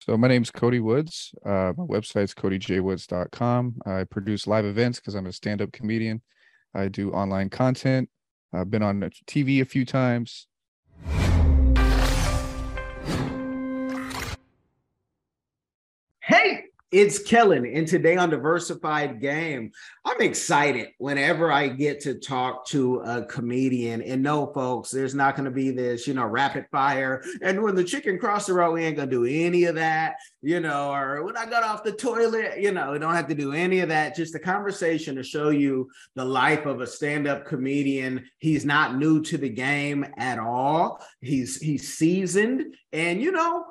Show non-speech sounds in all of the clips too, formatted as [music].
So my name's Cody Woods. Uh, my website's codyjwoods.com. I produce live events because I'm a stand-up comedian. I do online content. I've been on TV a few times. It's Kellen, and today on Diversified Game, I'm excited whenever I get to talk to a comedian. And no, folks, there's not going to be this, you know, rapid fire. And when the chicken cross the road, we ain't going to do any of that, you know, or when I got off the toilet, you know, we don't have to do any of that. Just a conversation to show you the life of a stand-up comedian. He's not new to the game at all. He's he's seasoned, and you know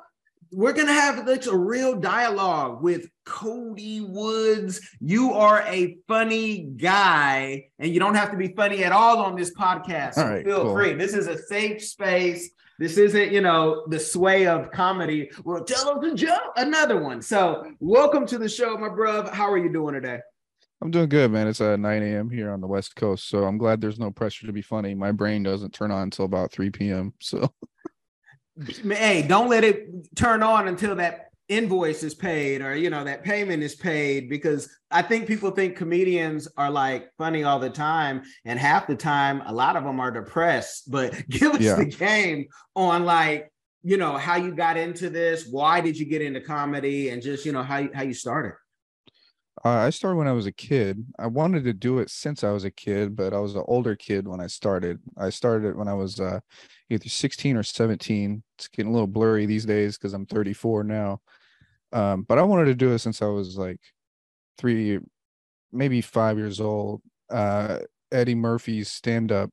we're gonna have like a real dialogue with Cody Woods. You are a funny guy, and you don't have to be funny at all on this podcast. So All right, feel cool. free. This is a safe space. This isn't, you know, the sway of comedy. Well, tell us a joke, another one. So, welcome to the show, my brother. How are you doing today? I'm doing good, man. It's uh, 9 a.m. here on the West Coast, so I'm glad there's no pressure to be funny. My brain doesn't turn on until about 3 p.m. So [laughs] Hey, don't let it turn on until that invoice is paid or you know that payment is paid because I think people think comedians are like funny all the time and half the time a lot of them are depressed but [laughs] give us Yeah. the game on like you know how you got into this why did you get into comedy and just you know how you, how you started uh, I started when I was a kid. I wanted to do it since I was a kid, but I was an older kid when I started. I started when I was uh, either 16 or 17. It's getting a little blurry these days because I'm 34 now. Um, but I wanted to do it since I was like three, maybe five years old. Uh, Eddie Murphy's stand up.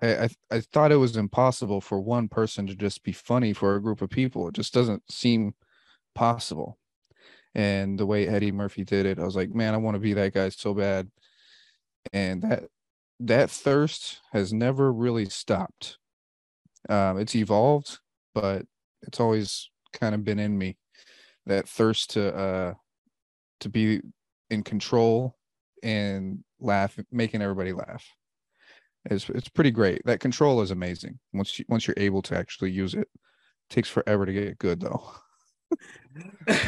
I, I I thought it was impossible for one person to just be funny for a group of people. It just doesn't seem possible. And the way Eddie Murphy did it, I was like, man, I want to be that guy so bad. And that that thirst has never really stopped. Um, it's evolved, but it's always kind of been in me. That thirst to uh to be in control and laugh, making everybody laugh. It's it's pretty great. That control is amazing once you once you're able to actually use it. takes forever to get good though. [laughs]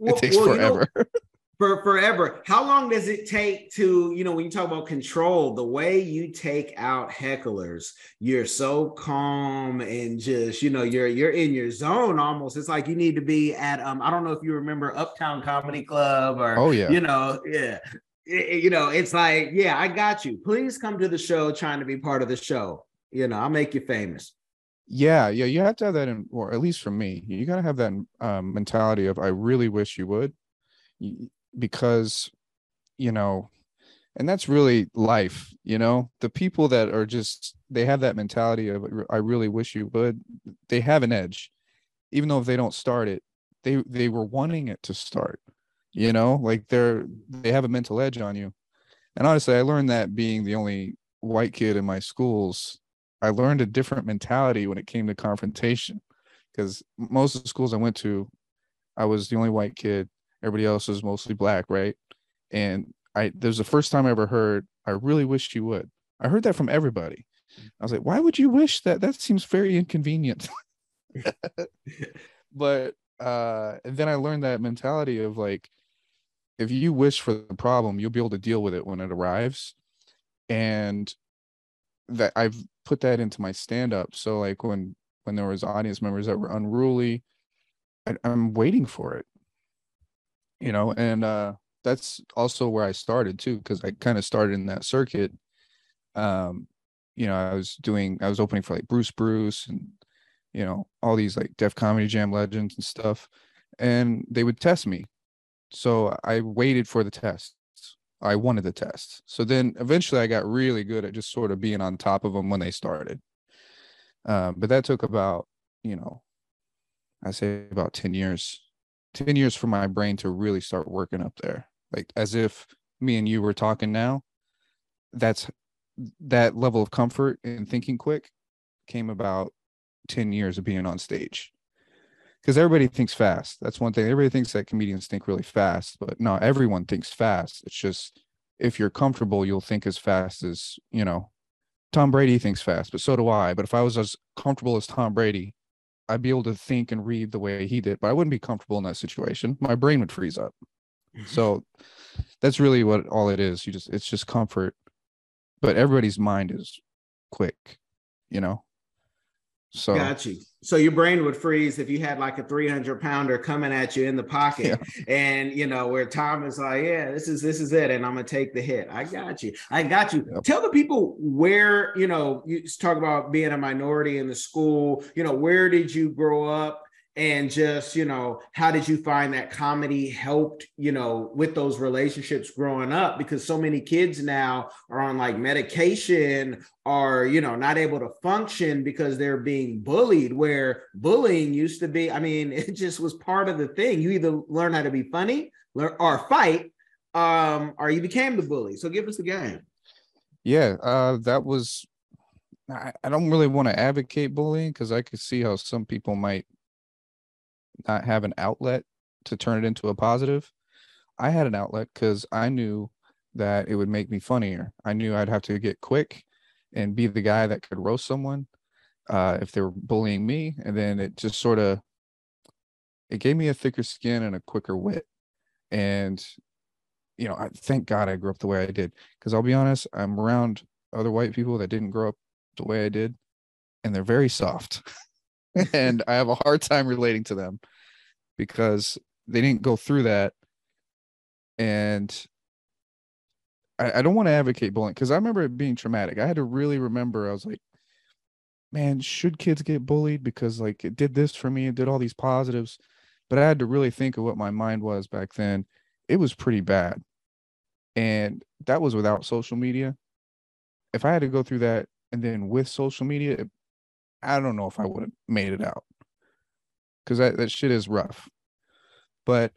Well- it takes well, you know, forever. [laughs] for forever. How long does it take to, you know, when you talk about control, the way you take out hecklers, you're so calm and just, you know, you're you're in your zone almost. It's like you need to be at um, I don't know if you remember Uptown Comedy Club or Oh, yeah. you know, yeah. I- I- you know, it's like, yeah, I got you. Please come to the show trying to be part of the show. You know, I'll make you famous. Yeah, yeah, you have to have that in, or at least for me, you gotta have that um, mentality of I really wish you would, because, you know, and that's really life. You know, the people that are just they have that mentality of I really wish you would. They have an edge, even though if they don't start it, they they were wanting it to start. You know, like they're they have a mental edge on you, and honestly, I learned that being the only white kid in my schools I learned a different mentality when it came to confrontation because most of the schools I went to, I was the only white kid. Everybody else was mostly black, right? And I there was the first time I ever heard, I really wish you would. I heard that from everybody. I was like, why would you wish that? That seems very inconvenient. [laughs] but uh and then I learned that mentality of like, if you wish for the problem, you'll be able to deal with it when it arrives. And that I've put that into my stand up. So like when when there was audience members that were unruly, I, I'm waiting for it. You know, and uh that's also where I started too, because I kind of started in that circuit. Um, you know, I was doing I was opening for like Bruce Bruce and you know, all these like Def Comedy Jam legends and stuff. And they would test me. So I waited for the test. I wanted the test. So then eventually I got really good at just sort of being on top of them when they started. Um, but that took about, you know, I say about 10 years, 10 years for my brain to really start working up there. Like as if me and you were talking now, that's that level of comfort and thinking quick came about 10 years of being on stage because everybody thinks fast. That's one thing. Everybody thinks that comedians think really fast, but not everyone thinks fast. It's just if you're comfortable, you'll think as fast as, you know, Tom Brady thinks fast, but so do I. But if I was as comfortable as Tom Brady, I'd be able to think and read the way he did, but I wouldn't be comfortable in that situation. My brain would freeze up. Mm-hmm. So that's really what all it is. You just it's just comfort. But everybody's mind is quick, you know. So got you. So your brain would freeze if you had like a 300 pounder coming at you in the pocket, [laughs] yeah. and you know where Tom is like, yeah, this is this is it, and I'm gonna take the hit. I got you. I got you. Yep. Tell the people where you know you talk about being a minority in the school. You know, where did you grow up? And just you know how did you find that comedy helped you know with those relationships growing up? Because so many kids now are on like medication are you know not able to function because they're being bullied where bullying used to be i mean [laughs] it just was part of the thing. You either learn how to be funny or fight um or you became the bully. So give us the game. Yeah uh that was I, I don't really want to advocate bullying because I could see how some people might not have an outlet to turn it into a positive. I had an outlet because I knew that it would make me funnier. I knew I'd have to get quick and be the guy that could roast someone uh, if they were bullying me, and then it just sort of it gave me a thicker skin and a quicker wit. And you know, I thank God I grew up the way I did because I'll be honest, I'm around other white people that didn't grow up the way I did, and they're very soft. [laughs] [laughs] and I have a hard time relating to them because they didn't go through that. And I, I don't want to advocate bullying because I remember it being traumatic. I had to really remember, I was like, man, should kids get bullied? Because like it did this for me, it did all these positives. But I had to really think of what my mind was back then. It was pretty bad. And that was without social media. If I had to go through that and then with social media, it I don't know if I would have made it out because that, that shit is rough. But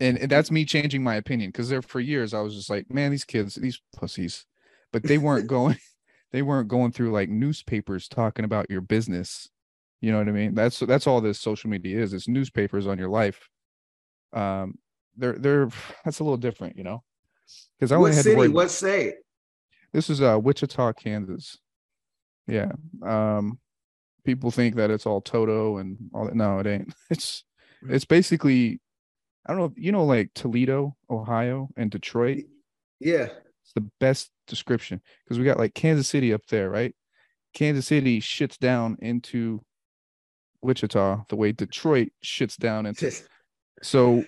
and, and that's me changing my opinion because there for years I was just like, man, these kids, these pussies, but they weren't [laughs] going, they weren't going through like newspapers talking about your business. You know what I mean? That's that's all this social media is. It's newspapers on your life. Um, they're they're that's a little different, you know. Because I only what had city? What state? This is uh Wichita, Kansas. Yeah. Um, people think that it's all Toto and all that. No, it ain't. [laughs] It's it's basically I don't know. You know, like Toledo, Ohio, and Detroit. Yeah, it's the best description because we got like Kansas City up there, right? Kansas City shits down into Wichita the way Detroit shits down [laughs] into. so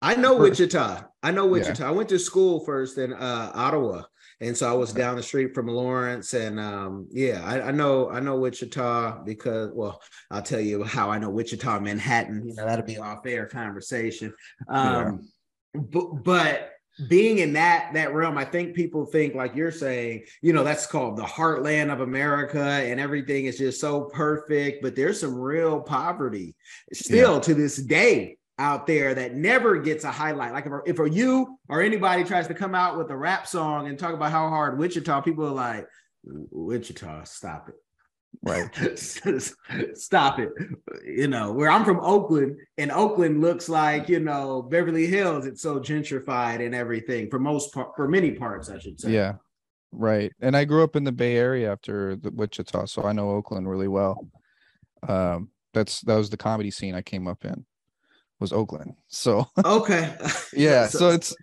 I know Wichita. I know Wichita. Yeah. I went to school first in uh, Ottawa, and so I was down the street from Lawrence, and um, yeah, I, I, know I know Wichita because well, I'll tell you how I know Wichita, Manhattan. You know, that'll be off air conversation. Um, yeah. but but being in that that realm, I think people think like you're saying, you know, that's called the heartland of America, and everything is just so perfect. But there's some real poverty still yeah. to this day out there that never gets a highlight. Like if, if you or anybody tries to come out with a rap song and talk about how hard Wichita, people are like, Wichita, stop it. Right. [laughs] stop it. You know, where I'm from Oakland, and Oakland looks like, you know, Beverly Hills. It's so gentrified and everything for most part, for many parts, I should say. Yeah. Right. And I grew up in the Bay Area after the Wichita, so I know Oakland really well. Um, that's that was the comedy scene I came up in was Oakland. So okay, [laughs] yeah. so, so it's.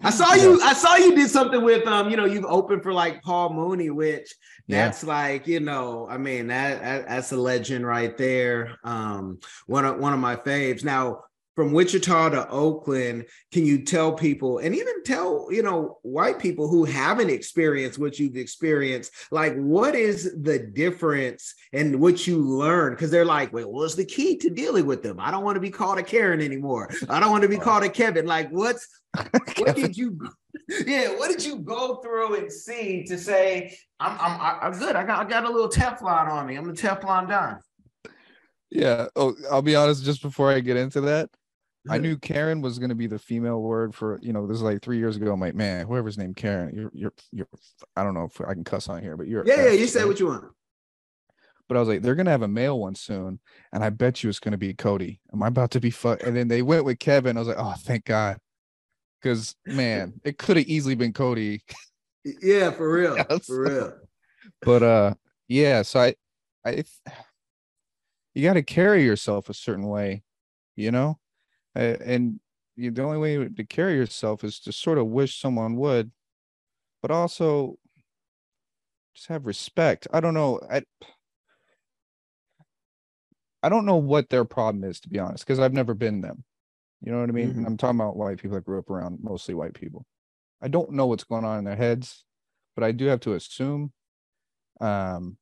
I saw you. I saw you did something with um. You know, you've opened for like Paul Mooney, which that's yeah. like you know. I mean, that, that that's a legend right there. Um, one of one of my faves. Now, from Wichita to Oakland, can you tell people and even tell, you know, white people who haven't experienced what you've experienced, like what is the difference and what you learned? Because they're like, well, what's the key to dealing with them? I don't want to be called a Karen anymore. I don't want to be called a Kevin. Like, what's what [laughs] did you yeah, what did you go through and see to say, I'm I'm I'm good. I got I got a little Teflon on me. I'm a Teflon Don. Yeah. Oh, I'll be honest, just before I get into that, I [laughs] knew Karen was going to be the female word for you know this is like three years ago. I'm like, man, whoever's named Karen, you're you're you're. I don't know if I can cuss on here, but you're yeah, yeah. You say what you want. But I was like, they're gonna have a male one soon, and I bet you it's gonna be Cody. Am I about to be fuck? And then they went with Kevin. I was like, oh, thank God, because man, [laughs] it could have easily been Cody. Yeah, for real, [laughs] for real. But uh, yeah. So I I [sighs] you got to carry yourself a certain way, you know, and you, the only way to carry yourself is to sort of wish someone would, but also just have respect. I don't know. I I don't know what their problem is to be honest, because I've never been them. You know what I mean? Mm-hmm. I'm talking about white people that grew up around mostly white people. I don't know what's going on in their heads, but I do have to assume. Um,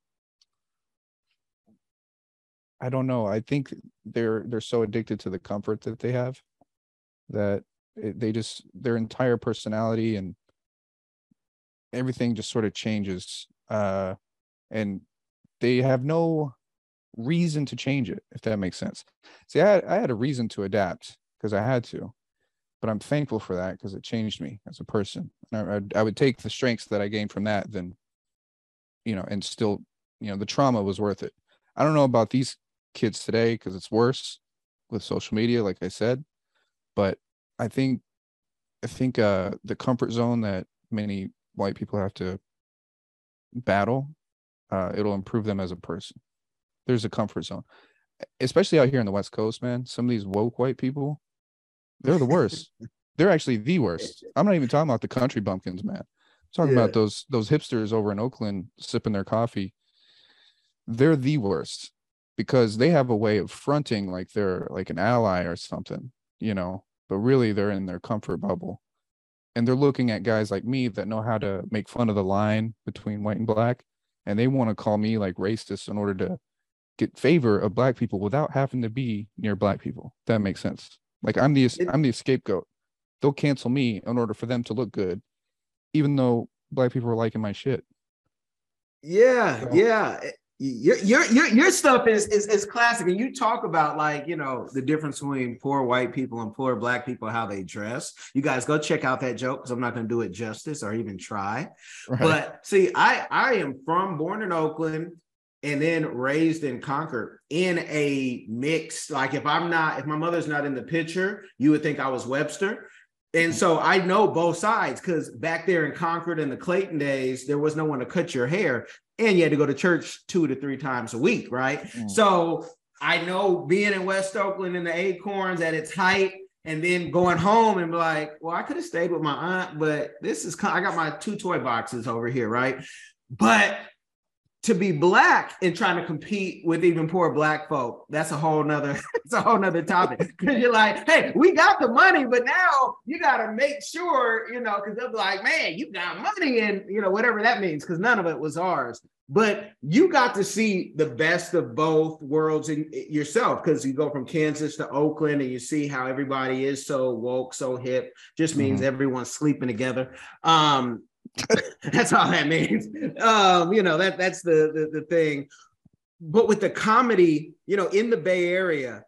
I don't know. I think they're they're so addicted to the comfort that they have that it, they just their entire personality and everything just sort of changes uh and they have no reason to change it if that makes sense. See i had, I had a reason to adapt because i had to but i'm thankful for that because it changed me as a person. And I, I would take the strengths that i gained from that then you know and still you know the trauma was worth it. I don't know about these kids today because it's worse with social media like i said. But i think i think uh the comfort zone that many white people have to battle uh it'll improve them as a person. There's a comfort zone especially out here in the west coast man. Some of these woke white people they're the worst. [laughs] They're actually the worst. I'm not even talking about the country bumpkins man. I'm talking yeah. about those those hipsters over in oakland sipping their coffee. They're the worst because they have a way of fronting like they're like an ally or something you know but really they're in their comfort bubble. And they're looking at guys like me that know how to make fun of the line between white and black and they want to call me like racist in order to get favor of black people without having to be near black people. That makes sense. Like i'm the i'm the scapegoat. They'll cancel me in order for them to look good even though black people are liking my shit. Yeah so, yeah your your your your stuff is, is is classic. And you talk about like you know the difference between poor white people and poor black people how they dress. You guys go check out that joke because i'm not going to do it justice or even try. Right. but see i i am from born in oakland and then raised in concord in a mix like if i'm not if my mother's not in the picture you would think i was webster and so I know both sides because back there in Concord in the Clayton days, there was no one to cut your hair and you had to go to church two to three times a week, right? Mm. So I know being in West Oakland in the Acorns at its height, and then going home and be like, well, I could have stayed with my aunt, but this is I got my two toy boxes over here, right? But to be black and trying to compete with even poor black folk that's a whole nother [laughs] it's a whole nother topic. Because you're like hey we got the money but now you got to make sure you know because they'll be like man you got money and you know whatever that means because none of it was ours. But you got to see the best of both worlds in yourself because you go from kansas to oakland and you see how everybody is so woke so hip just means mm-hmm. everyone's sleeping together. Um [laughs] that's all that means. Um, you know, that that's the, the the thing. But with the comedy, you know, in the Bay Area,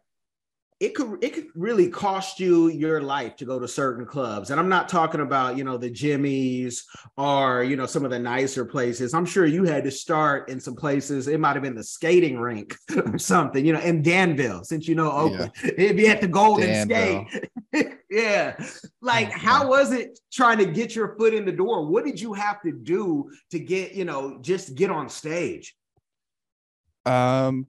it could it could really cost you your life to go to certain clubs. And i'm not talking about you know the jimmy's or you know some of the nicer places. I'm sure you had to start in some places. It might have been the skating rink [laughs] or something you know in danville since you know oakland. Yeah. it'd be at the golden danville. skate [laughs] yeah. Like [laughs] how was it trying to get your foot in the door? What did you have to do to get you know just get on stage? Um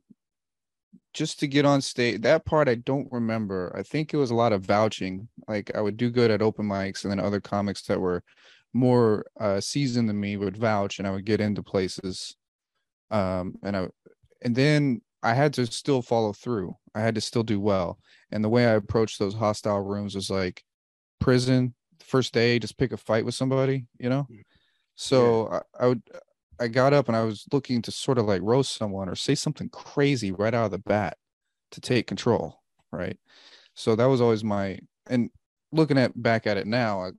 just to get on stage that part i don't remember i think it was a lot of vouching like i would do good at open mics and then other comics that were more uh seasoned than me would vouch and i would get into places um and i and then i had to still follow through i had to still do well and the way i approached those hostile rooms was like prison first day just pick a fight with somebody you know mm. so yeah. I, I would I got up and I was looking to sort of like roast someone or say something crazy right out of the bat to take control, right? So that was always my and looking at back at it now, I,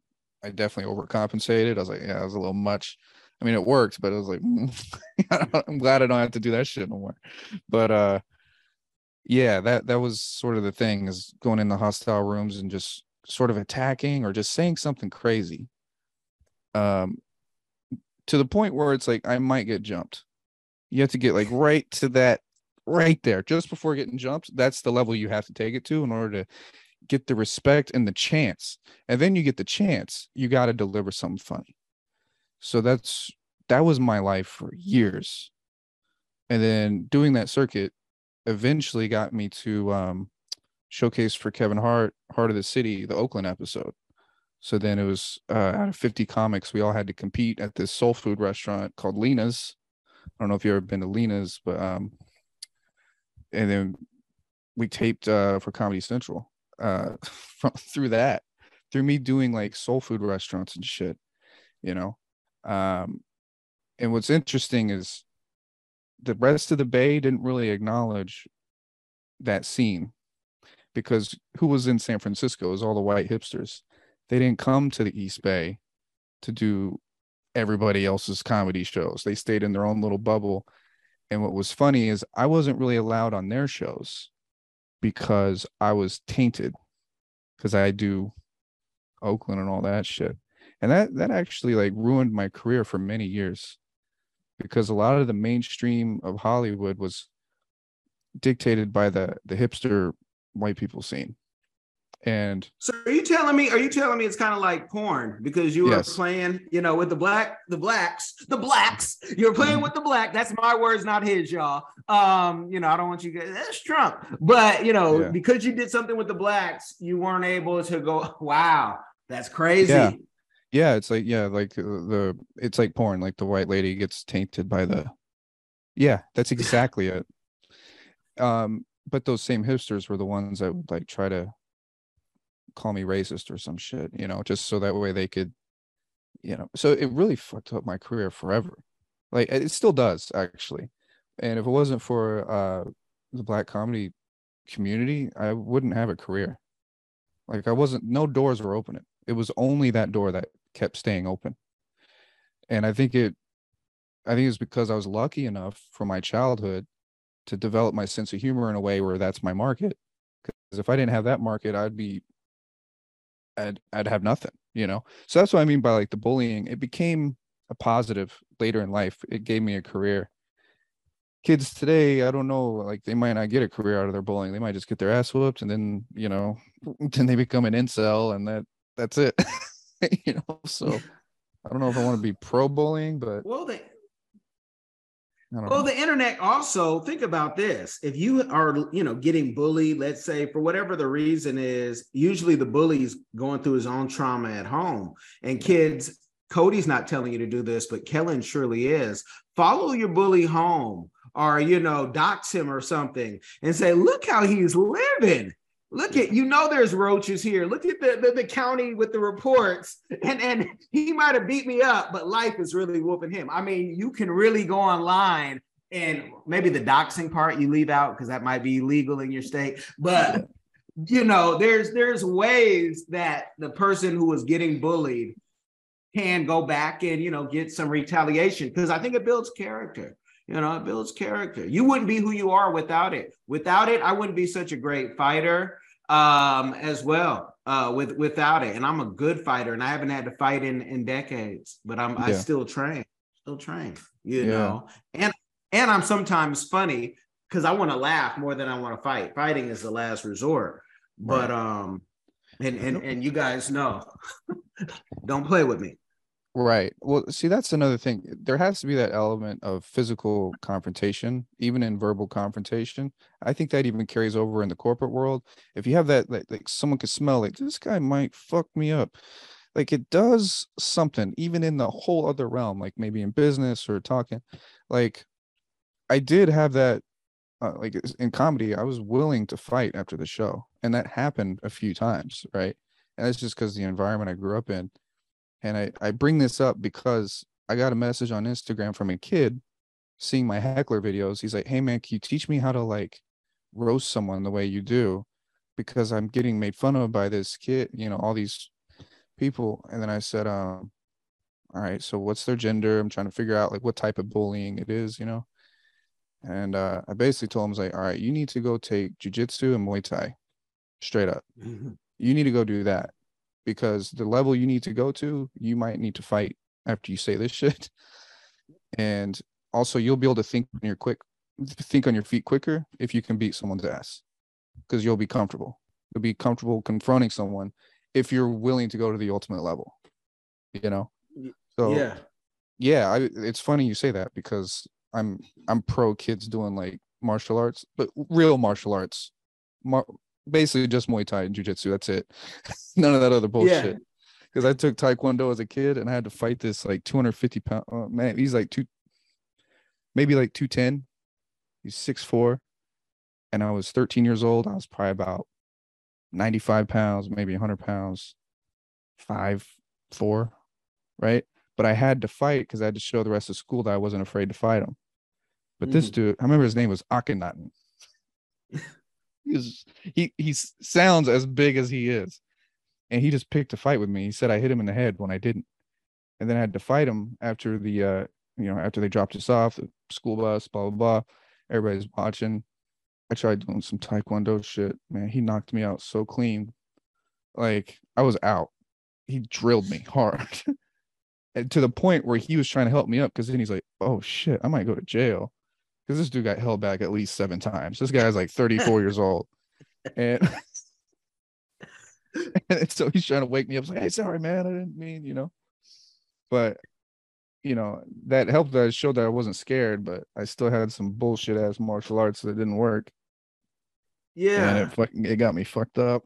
I definitely overcompensated. I was like, yeah, it was a little much. I mean, it worked, but it was like, mm, [laughs] I'm glad I don't have to do that shit no more. But uh, yeah, that that was sort of the thing is going in the hostile rooms and just sort of attacking or just saying something crazy. Um, to the point where it's like I might get jumped. You have to get like right to that right there just before getting jumped. That's the level you have to take it to in order to get the respect and the chance. And then you get the chance, you got to deliver something funny. So that's that was my life for years. and then doing that circuit eventually got me to um, showcase for Kevin Hart, Heart of the City, the Oakland episode. So then it was uh, out of 50 comics, we all had to compete at this soul food restaurant called Lena's. I don't know if you've ever been to Lena's, but um, and then we taped uh, for Comedy Central uh, [laughs] from through that, through me doing like soul food restaurants and shit, you know. Um, and what's interesting is the rest of the Bay didn't really acknowledge that scene because who was in San Francisco is all the white hipsters they didn't come to the East Bay to do everybody else's comedy shows. They stayed in their own little bubble. And what was funny is I wasn't really allowed on their shows because I was tainted because I do Oakland and all that shit. And that that actually like ruined my career for many years because a lot of the mainstream of Hollywood was dictated by the the hipster white people scene. And so are you telling me, are you telling me it's kind of like porn because you were Yes. playing, you know, with the black, the blacks, the blacks, you're playing with the black. That's my words, not his, y'all. Um, you know, I don't want you guys, that's Trump. But you know, Yeah. because you did something with the blacks, you weren't able to go, wow, that's crazy. Yeah. yeah, it's like yeah, like uh, the it's like porn, like the white lady gets tainted by the Yeah, that's exactly it. Um but those same hipsters were the ones that would like try to call me racist or some shit, you know, just so that way they could you know. So it really fucked up my career forever. Like it still does actually. And if it wasn't for uh the black comedy community, I wouldn't have a career. Like I wasn't no doors were opening. It was only that door that kept staying open. And I think it I think it's because I was lucky enough from my childhood to develop my sense of humor in a way where that's my market. Because if I didn't have that market, I'd be I'd I'd have nothing, you know. So that's what I mean by like the bullying. It became a positive later in life. It gave me a career. Kids today, I don't know, like they might not get a career out of their bullying. They might just get their ass whooped and then, you know, [laughs] then they become an incel and that that's it. [laughs] you know, so [laughs] I don't know if I want to be pro bullying, but Well, they, Well, know. the internet also think about this. If you are, you know, getting bullied, let's say for whatever the reason is, usually the bully's going through his own trauma at home. And kids, Cody's not telling you to do this, but Kellen surely is. Follow your bully home or, you know, dox him or something and say, look how he's living. Look at you know there's roaches here. Look at the, the, the county with the reports. And and he might have beat me up, but life is really whooping him. I mean, you can really go online and maybe the doxing part you leave out because that might be illegal in your state. But you know, there's there's ways that the person who was getting bullied can go back and you know get some retaliation because I think it builds character. You know, it builds character. You wouldn't be who you are without it. Without it, I wouldn't be such a great fighter um as well uh with without it. And i'm a good fighter and i haven't had to fight in in decades but i'm i still train still train you Yeah. know? And and i'm sometimes funny because i want to laugh more than i want to fight. Fighting is the last resort. But um and and and you guys know [laughs] don't play with me Right. Well, see, that's another thing. There has to be that element of physical confrontation, even in verbal confrontation. I think that even carries over in the corporate world. If you have that, like, like someone can smell like this guy might fuck me up. Like it does something, even in the whole other realm, like maybe in business or talking. Like I did have that, uh, like in comedy, I was willing to fight after the show, and that happened a few times, right? And that's just because the environment I grew up in. And I, I bring this up because I got a message on Instagram from a kid seeing my heckler videos. He's like, Hey man, can you teach me how to like roast someone the way you do? Because I'm getting made fun of by this kid, you know, all these people. And then I said, um, all right, so what's their gender? I'm trying to figure out like what type of bullying it is, you know. And uh, I basically told him, I was like, all right, you need to go take jujitsu and Muay Thai straight up you need to go do that because the level you need to go to, you might need to fight after you say this [laughs] shit. And also you'll be able to think on your quick think on your feet quicker if you can beat someone's ass. Because you'll be comfortable. You'll be comfortable confronting someone if you're willing to go to the ultimate level. You know? So yeah yeah, I, it's funny you say that because I'm I'm pro kids doing like martial arts, but real martial arts, Mar- basically just Muay Thai and Jiu Jitsu. That's it. [laughs] None of that other bullshit. Because I took Taekwondo as a kid and I had to fight this like 250 pound oh, man. He's like two, maybe like 210. He's six four, and I was 13 years old. I was probably about 95 pounds, maybe 100 pounds, five four, right? But I had to fight because I had to show the rest of school that I wasn't afraid to fight him. But this Mhm. dude, I remember his name was Akhenaten. [laughs] he he he sounds as big as he is, and he just picked a fight with me. He said I hit him in the head when I didn't, and then I had to fight him after the uh you know after they dropped us off the school bus, blah blah blah. Everybody's watching. I tried doing some taekwondo shit. Man, he knocked me out so clean. Like I was out. He drilled me hard. [laughs] to the point where he was trying to help me up because then he's like, "Oh shit, I might go to jail," because this dude got held back at least seven times. This guy's like 34 years old, [laughs] and, [laughs] and so he's trying to wake me up. He's like, "Hey, sorry, man, I didn't mean, you know." But you know that helped. That I showed that I wasn't scared, but I still had some bullshit ass martial arts that didn't work, Yeah, and it fucking it got me fucked up.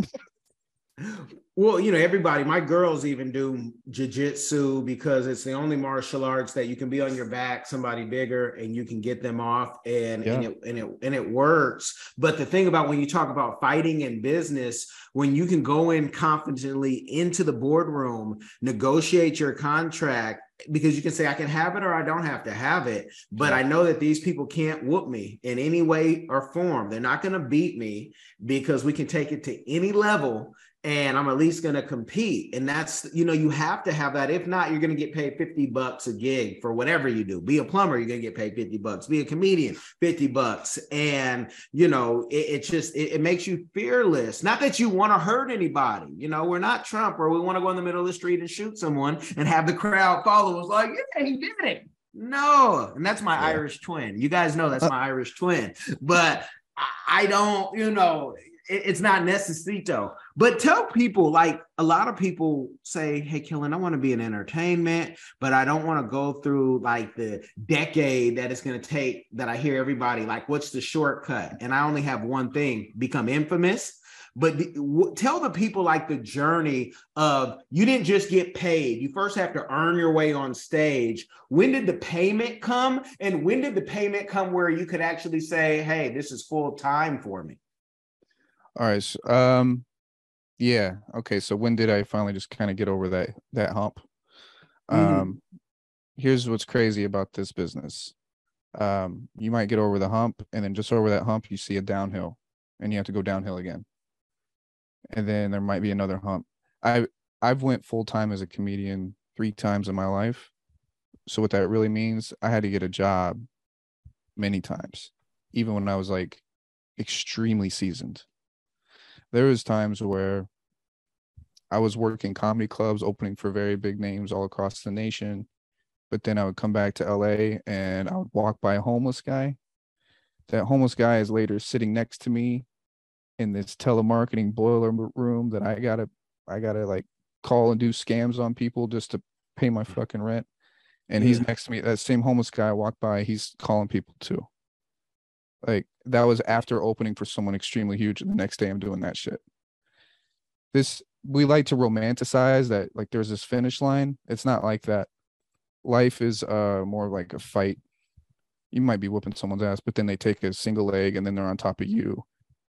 [laughs] Well, you know, everybody, my girls even do jujitsu because it's the only martial arts that you can be on your back, somebody bigger, and you can get them off, and and it and it and it works. But the thing about when you talk about fighting in business, when you can go in confidently into the boardroom, negotiate your contract, because you can say I can have it or I don't have to have it. But Yeah. I know that these people can't whoop me in any way or form. They're not going to beat me because we can take it to any level and I'm at least going to compete. And that's, you know, you have to have that. If not, you're going to get paid 50 bucks a gig for whatever you do. Be a plumber, you're going to get paid 50 bucks. Be a comedian, 50 bucks. And, you know, it, it just, it, it makes you fearless. Not that you want to hurt anybody. You know, we're not Trump where we want to go in the middle of the street and shoot someone and have the crowd follow us like, yeah, he did it. No. And that's my Yeah. Irish twin. You guys know that's uh, my Irish twin. But I, don't, you know, it's not necessito. But tell people, like a lot of people say, "Hey, Kellen, I want to be in entertainment, but I don't want to go through like the decade that it's going to take." That I hear everybody like, "What's the shortcut?" And I only have one thing: become infamous. But the, w- tell the people like the journey of you didn't just get paid. You first have to earn your way on stage. When did the payment come? And when did the payment come where you could actually say, "Hey, this is full time for me"? All right. So, um, yeah. Okay. So when did I finally just kind of get over that that hump? Mhm. Um, here's what's crazy about this business. Um, you might get over the hump, and then just over that hump, you see a downhill, and you have to go downhill again. And then there might be another hump. I I've went full time as a comedian three times in my life. So what that really means, I had to get a job many times, even when I was like extremely seasoned there was times where I was working comedy clubs, opening for very big names all across the nation. But then I would come back to LA and I would walk by a homeless guy. That homeless guy is later sitting next to me in this telemarketing boiler room that I gotta, I gotta like call and do scams on people just to pay my mm. fucking rent. And he's next to me. That same homeless guy I walked by, he's calling people too. Like that was after opening for someone extremely huge, and the next day I'm doing that shit. This we like to romanticize that like there's this finish line. It's not like that. Life is uh more like a fight. You might be whooping someone's ass, but then they take a single leg and then they're on top of you.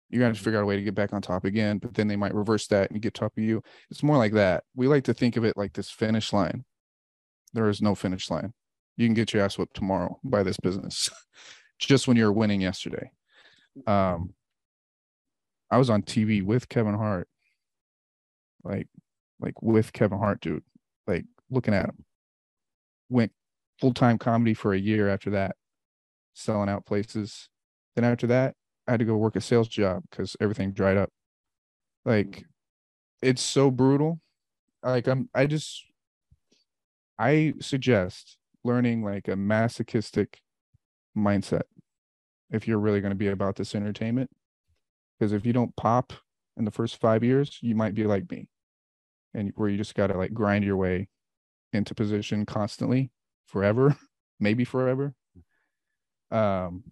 You're gonna have to figure out a way to get back on top again, but then they might reverse that and get top of you. It's more like that. We like to think of it like this finish line. There is no finish line. You can get your ass whipped tomorrow by this business. [laughs] just when you were winning yesterday. Um, I was on TV with Kevin Hart, like, like with Kevin Hart, dude, like looking at him. Went full time comedy for a year after that, selling out places. Then after that, I had to go work a sales job because everything dried up. Like, it's so brutal. Like I'm, I just, I suggest learning like a masochistic mindset if you're really going to be about this entertainment. Because if you don't pop in the first five years, you might be like me, and where you just got to like grind your way into position constantly, forever, [laughs] maybe forever. Um,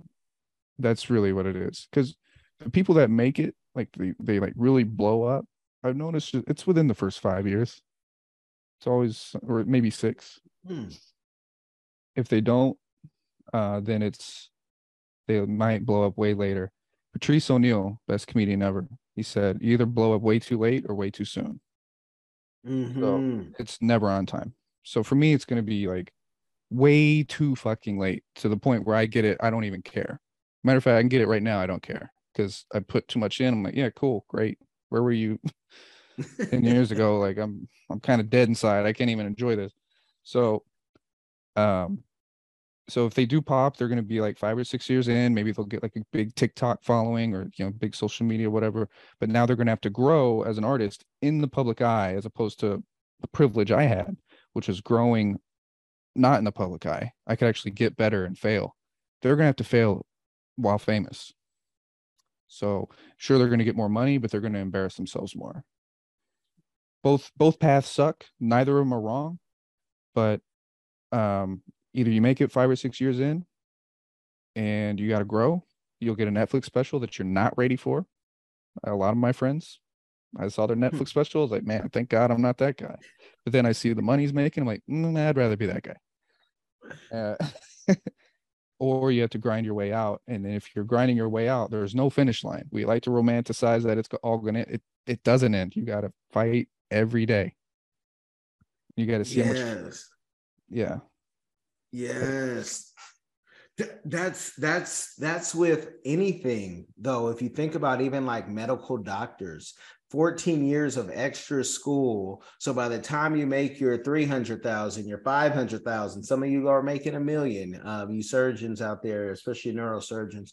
that's really what it is. Because the people that make it, like they, they like really blow up. I've noticed it's within the first five years. It's always or maybe six. Hmm. If they don't, uh, then it's they might blow up way later. Patrice O'Neal, best comedian ever. He said, "You either blow up way too late or way too soon." Mm-hmm. So it's never on time. So for me, it's going to be like way too fucking late to the point where I get it. I don't even care. Matter of fact, I can get it right now. I don't care because I put too much in. I'm like, yeah, cool, great. Where were you [laughs] 10 years ago? Like I'm, I'm kind of dead inside. I can't even enjoy this. So, um, so if they do pop, they're going to be like five or six years in. Maybe they'll get like a big TikTok following or you know big social media, whatever. But now they're going to have to grow as an artist in the public eye, as opposed to the privilege I had, which is growing not in the public eye. I could actually get better and fail. They're going to have to fail while famous. So sure, they're going to get more money, but they're going to embarrass themselves more. Both both paths suck. Neither of them are wrong, but um, either you make it five or six years in and you got to grow you'll get a netflix special that you're not ready for. A lot of my friends i saw their hmm. netflix special I was like man thank god i'm not that guy. But then i see the money he's making i'm like mm, i'd rather be that guy. Uh, [laughs] or you have to grind your way out and if you're grinding your way out there's no finish line. We like to romanticize that it's all gonna it, it doesn't end. You got to fight every day. You got to see yes. how much yeah Yes. that's that's that's with anything though. If you think about even like medical doctors 14 years of extra school. So by the time you make your 300,000 your 500,000 some of you are making a million um, you surgeons out there especially neurosurgeons.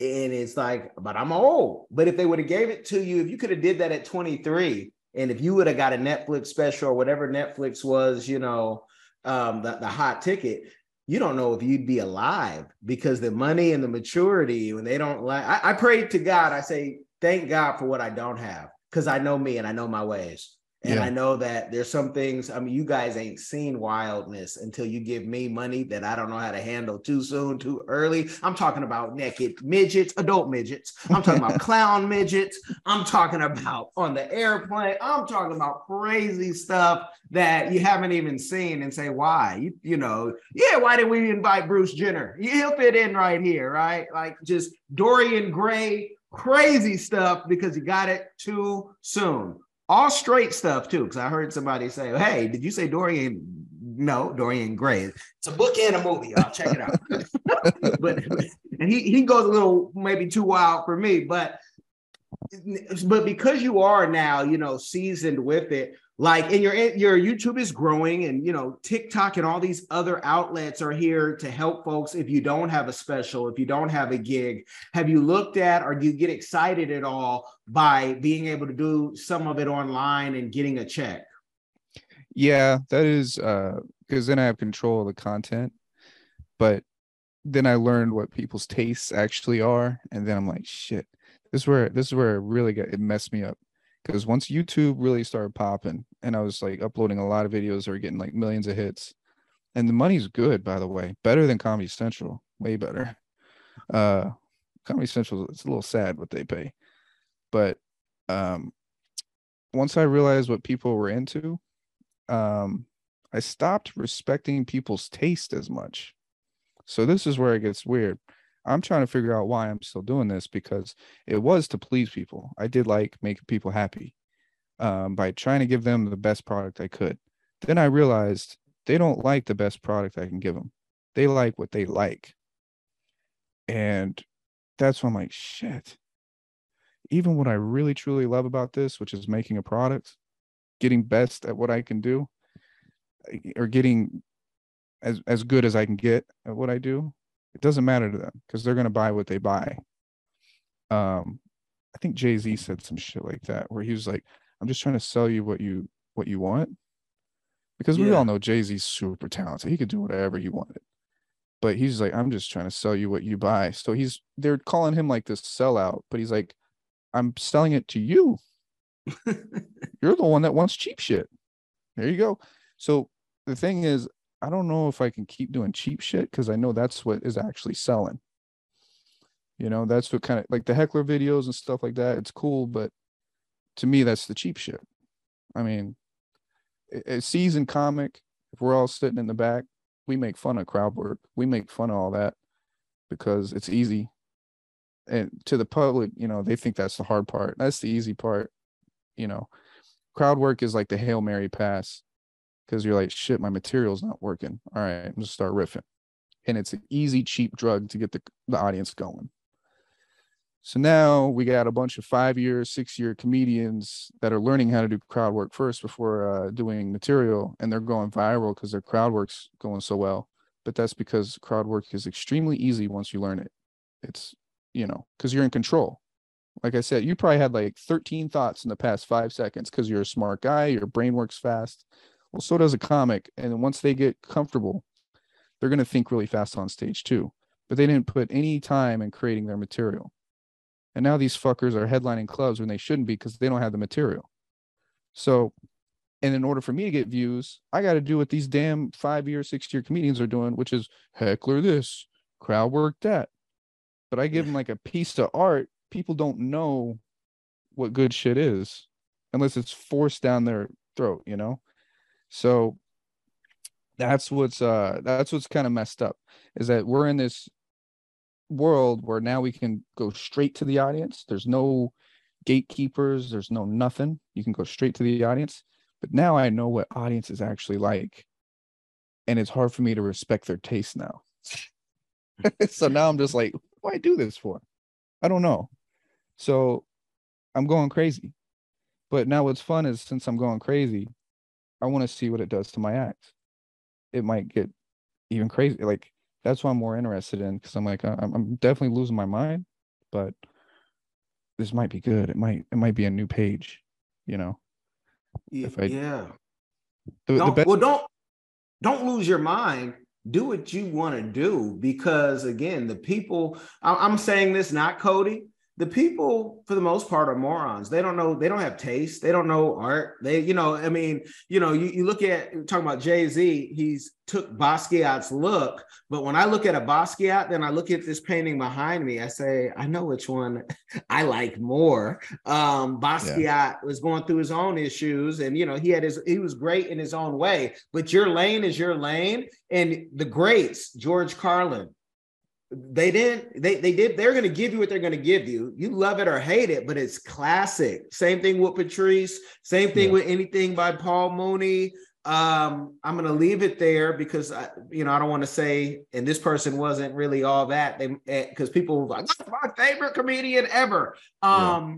And it's like but I'm old. But if they would have gave it to you if you could have did that at 23 and if you would have got a Netflix special or whatever Netflix was you know um, the, the hot ticket, you don't know if you'd be alive because the money and the maturity when they don't like I, I pray to God, I say, thank God for what I don't have because I know me and I know my ways. And yeah. I know that there's some things, I mean, you guys ain't seen wildness until you give me money that I don't know how to handle too soon, too early. I'm talking about naked midgets, adult midgets. I'm talking about [laughs] clown midgets. I'm talking about on the airplane. I'm talking about crazy stuff that you haven't even seen and say, why? You, you know, yeah, why did we invite Bruce Jenner? He'll fit in right here, right? Like just Dorian Gray, crazy stuff because you got it too soon all straight stuff too. Because I heard somebody say, "Hey, did you say Dorian?" No, Dorian Gray. It's a book and a movie. I'll check it out. [laughs] but and he he goes a little maybe too wild for me, but but because you are now, you know, seasoned with it, like and your your youtube is growing and you know tiktok and all these other outlets are here to help folks if you don't have a special if you don't have a gig. Have you looked at or do you get excited at all by being able to do some of it online and getting a check? Yeah that is uh because then i have control of the content but then i learned what people's tastes actually are and then i'm like shit this is where this is where it really got it messed me up because once YouTube really started popping, and I was like uploading a lot of videos were getting like millions of hits, and the money's good, by the way, better than Comedy Central, way better. Uh, Comedy Central, it's a little sad what they pay, but um, once I realized what people were into, um, I stopped respecting people's taste as much. So this is where it gets weird. I'm trying to figure out why I'm still doing this because it was to please people. I did like making people happy um, by trying to give them the best product I could. Then I realized they don't like the best product I can give them. They like what they like. And that's when I'm like, shit. Even what I really truly love about this, which is making a product, getting best at what I can do, or getting as as good as I can get at what I do, it doesn't matter to them because they're going to buy what they buy. Um, I think Jay Z said some shit like that where he was like, "I'm just trying to sell you what you what you want," because we yeah. all know Jay Z's super talented. He could do whatever he wanted, but he's like, "I'm just trying to sell you what you buy." So he's they're calling him like this sellout, but he's like, "I'm selling it to you. [laughs] You're the one that wants cheap shit." There you go. So the thing is, I don't know if I can keep doing cheap shit because I know that's what is actually selling. You know, that's what kind of like the heckler videos and stuff like that. It's cool, but to me, that's the cheap shit. I mean, a seasoned comic, if we're all sitting in the back, we make fun of crowd work. We make fun of all that because it's easy. And to the public, you know, they think that's the hard part. That's the easy part. You know, crowd work is like the Hail Mary pass because you're like, shit, my material's not working. All right, I'm just start riffing. And it's an easy, cheap drug to get the, the audience going. So now we got a bunch of five year, six year comedians that are learning how to do crowd work first before uh, doing material, and they're going viral because their crowd work's going so well. But that's because crowd work is extremely easy once you learn it. It's, you know, because you're in control. Like I said, you probably had like 13 thoughts in the past five seconds because you're a smart guy, your brain works fast. Well, so does a comic. And once they get comfortable, they're going to think really fast on stage too. But they didn't put any time in creating their material. And now these fuckers are headlining clubs when they shouldn't be because they don't have the material. So, and in order for me to get views, I got to do what these damn five year, six year comedians are doing, which is heckler this, crowd work that. But I give them like a piece of art. People don't know what good shit is unless it's forced down their throat, you know? So that's what's uh that's what's kind of messed up is that we're in this world where now we can go straight to the audience. There's no gatekeepers, there's no nothing. You can go straight to the audience. But now I know what audience is actually like. And it's hard for me to respect their taste now. [laughs] so now I'm just like, what do I do this for? I don't know. So I'm going crazy. But now what's fun is since I'm going crazy, I want to see what it does to my act. It might get even crazy. Like that's what I'm more interested in because I'm like I'm, I'm definitely losing my mind, but this might be good. It might it might be a new page, you know. If I, yeah. The, don't, the best- well, don't don't lose your mind. Do what you want to do because again, the people. I'm saying this not Cody the people for the most part are morons. They don't know they don't have taste. They don't know art. They you know i mean you know you, you look at talking about jay-z he's took basquiat's look but when i look at a basquiat then i look at this painting behind me i say i know which one [laughs] i like more. Um basquiat yeah. was going through his own issues and you know he had his he was great in his own way but your lane is your lane and the greats george carlin they didn't they they did they're going to give you what they're going to give you. You love it or hate it but it's classic. Same thing with patrice same thing yeah. with anything by paul mooney. Um i'm going to leave it there because I, you know i don't want to say and this person wasn't really all that. They because eh, people like that's my favorite comedian ever. Um yeah.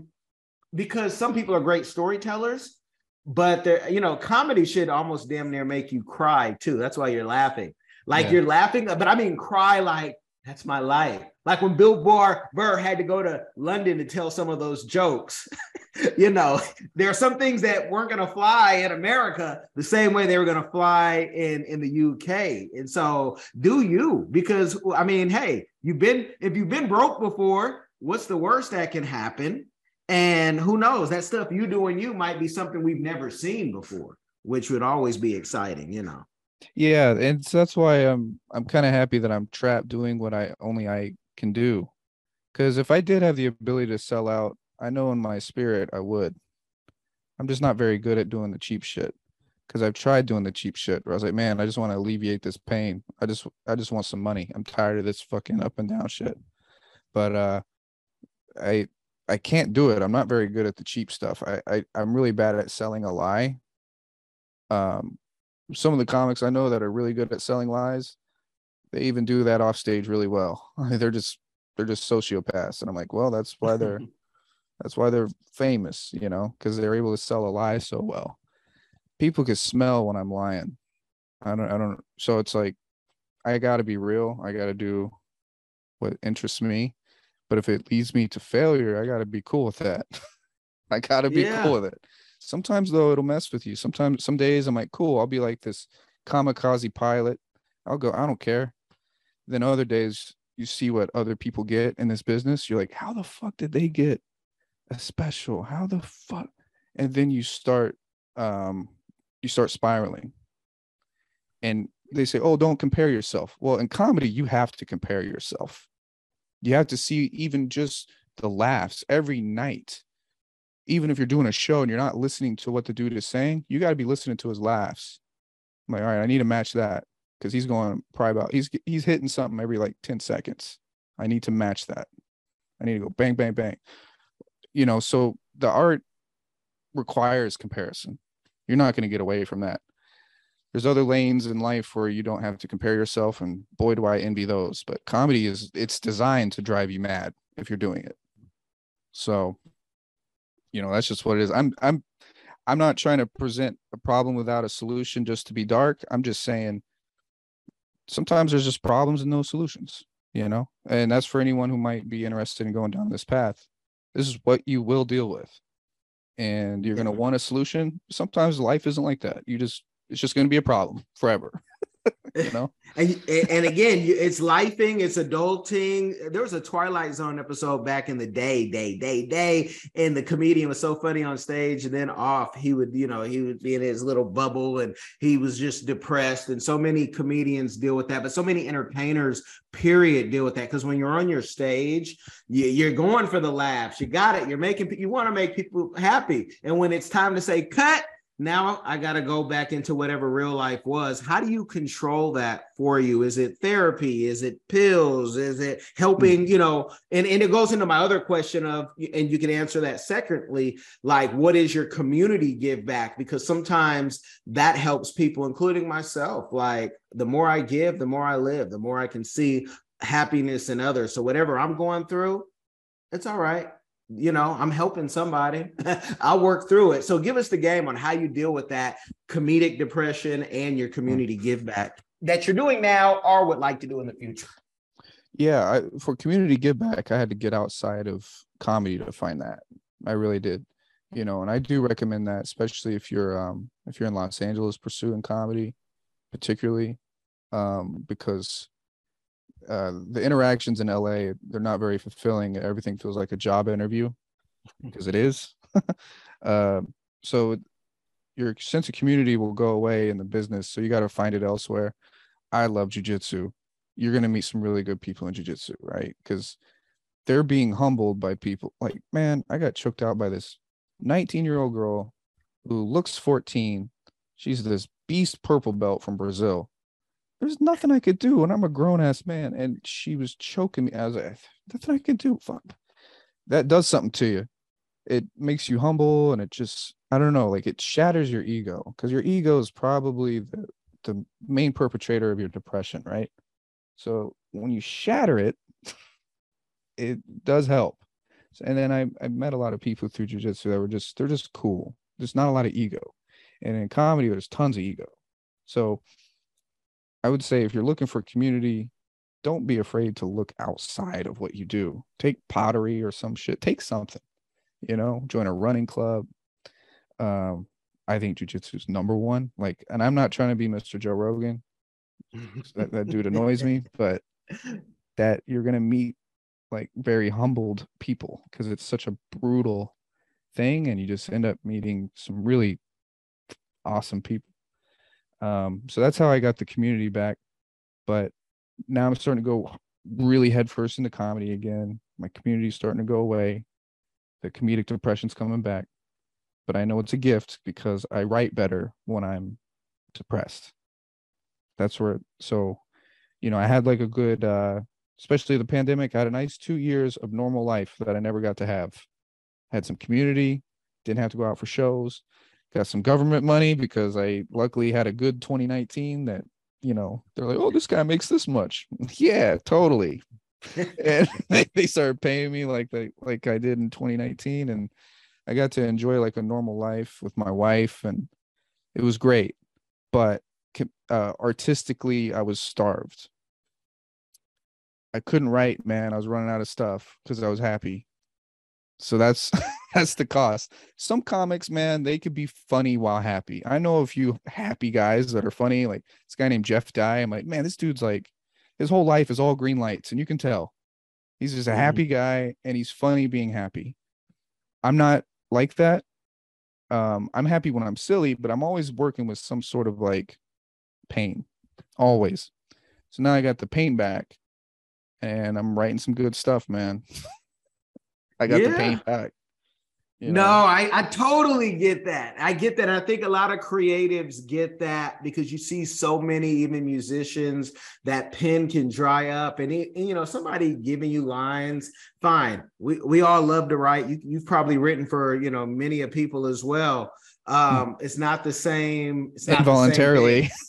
because some people are great storytellers but they're you know comedy should almost damn near make you cry too. That's why you're laughing. Like yeah. you're laughing but i mean cry like that's my life. Like when Bill Burr, had to go to London to tell some of those jokes. [laughs] you know, there are some things that weren't going to fly in America the same way they were going to fly in in the UK. And so, do you? Because I mean, hey, you've been if you've been broke before, what's the worst that can happen? And who knows? That stuff you doing you might be something we've never seen before, which would always be exciting, you know. Yeah, and so that's why I'm I'm kind of happy that I'm trapped doing what I only I can do. Cuz if I did have the ability to sell out, I know in my spirit I would. I'm just not very good at doing the cheap shit. Cuz I've tried doing the cheap shit where I was like, man, I just want to alleviate this pain. I just I just want some money. I'm tired of this fucking up and down shit. But uh I I can't do it. I'm not very good at the cheap stuff. I, I I'm really bad at selling a lie. Um some of the comics I know that are really good at selling lies, they even do that off stage really well. [laughs] they're just they're just sociopaths, and I'm like, well, that's why they're [laughs] that's why they're famous, you know, because they're able to sell a lie so well. People can smell when I'm lying. I don't I don't. So it's like I got to be real. I got to do what interests me. But if it leads me to failure, I got to be cool with that. [laughs] I got to be yeah. cool with it. Sometimes though it'll mess with you. Sometimes some days I'm like, cool, I'll be like this kamikaze pilot. I'll go, I don't care. Then other days you see what other people get in this business. You're like, how the fuck did they get a special? How the fuck? And then you start um you start spiraling. And they say, "Oh, don't compare yourself." Well, in comedy, you have to compare yourself. You have to see even just the laughs every night. Even if you're doing a show and you're not listening to what the dude is saying, you got to be listening to his laughs. I'm like, all right, I need to match that because he's going probably about he's he's hitting something every like 10 seconds. I need to match that. I need to go bang, bang, bang. You know, so the art requires comparison. You're not going to get away from that there's other lanes in life where you don't have to compare yourself and boy do i envy those but comedy is it's designed to drive you mad if you're doing it so you know that's just what it is. I'm i'm i'm not trying to present a problem without a solution just to be dark. I'm just saying sometimes there's just problems and no solutions you know and that's for anyone who might be interested in going down this path. This is what you will deal with. And you're going to want a solution. Sometimes life isn't like that. You just it's just going to be a problem forever. [laughs] [laughs] you know? [laughs] And, and again it's lifing it's adulting. There was a twilight zone episode back in the day day day day and the comedian was so funny on stage and then off he would you know he would be in his little bubble and he was just depressed and so many comedians deal with that but so many entertainers period deal with that because when you're on your stage you, are going for the laughs you got it you're making you want to make people happy and when it's time to say cut now I got to go back into whatever real life was. How do you control that for you? Is it therapy? Is it pills? Is it helping, hmm. you know? And, and it goes into my other question of, and you can answer that secondly, like, what is your community give back? Because sometimes that helps people, including myself. Like, the more I give, the more I live, the more I can see happiness in others. So, whatever I'm going through, it's all right you know, I'm helping somebody. [laughs] I'll work through it. So give us the game on how you deal with that comedic depression and your community give back that you're doing now or would like to do in the future. Yeah, I, for community give back, I had to get outside of comedy to find that. I really did. You know, and I do recommend that, especially if you're um if you're in Los Angeles pursuing comedy, particularly, um, because uh, the interactions in LA they're not very fulfilling. Everything feels like a job interview because it is. [laughs] uh, so your sense of community will go away in the business. So you got to find it elsewhere. I love jujitsu. You're gonna meet some really good people in jujitsu, right? Because they're being humbled by people. Like, man, I got choked out by this 19 year old girl who looks 14. She's this beast purple belt from Brazil there's nothing I could do, and I'm a grown ass man. And she was choking me. I was like, nothing I can do. Fuck. That does something to you. It makes you humble, and it just, I don't know, like it shatters your ego because your ego is probably the the main perpetrator of your depression, right? So when you shatter it, it does help. And then I, I met a lot of people through jujitsu that were just they're just cool. There's not a lot of ego. And in comedy, there's tons of ego. So I would say if you're looking for community, don't be afraid to look outside of what you do. Take pottery or some shit. Take something, you know, join a running club. Um, I think jujitsu is number one. Like, and I'm not trying to be Mr. Joe Rogan. [laughs] that, that dude annoys me, but that you're gonna meet like very humbled people because it's such a brutal thing, and you just end up meeting some really awesome people. Um, so that's how I got the community back. But now I'm starting to go really headfirst into comedy again. My community's starting to go away. The comedic depression's coming back. But I know it's a gift because I write better when I'm depressed. That's where so you know, I had like a good uh especially the pandemic, I had a nice two years of normal life that I never got to have. Had some community, didn't have to go out for shows, got some government money because I luckily had a good 2019 that, you know, they're like, oh, this guy makes this much. [laughs] yeah, totally. [laughs] and they, [laughs] they started paying me like they like I did in 2019. And I got to enjoy like a normal life with my wife and it was great. But uh, artistically, I was starved. I couldn't write, man. I was running out of stuff because I was happy. So that's [laughs] that's the cost. Some comics, man, they could be funny while happy. I know a few happy guys that are funny, like this guy named Jeff Dye. I'm like, man, this dude's like, his whole life is all green lights, and you can tell he's just a mm-hmm. happy guy and he's funny being happy. I'm not like that. Um, I'm happy when I'm silly, but I'm always working with some sort of like pain always. So now I got the pain back, and I'm writing some good stuff, man. [laughs] I got yeah. the paint back. You know? No, I, I totally get that. I get that. I think a lot of creatives get that because you see so many, even musicians, that pen can dry up. And, it, and you know, somebody giving you lines, fine. We, we all love to write. You, you've probably written for, you know, many of people as well. Um, it's not the same. It's Involuntarily. [laughs]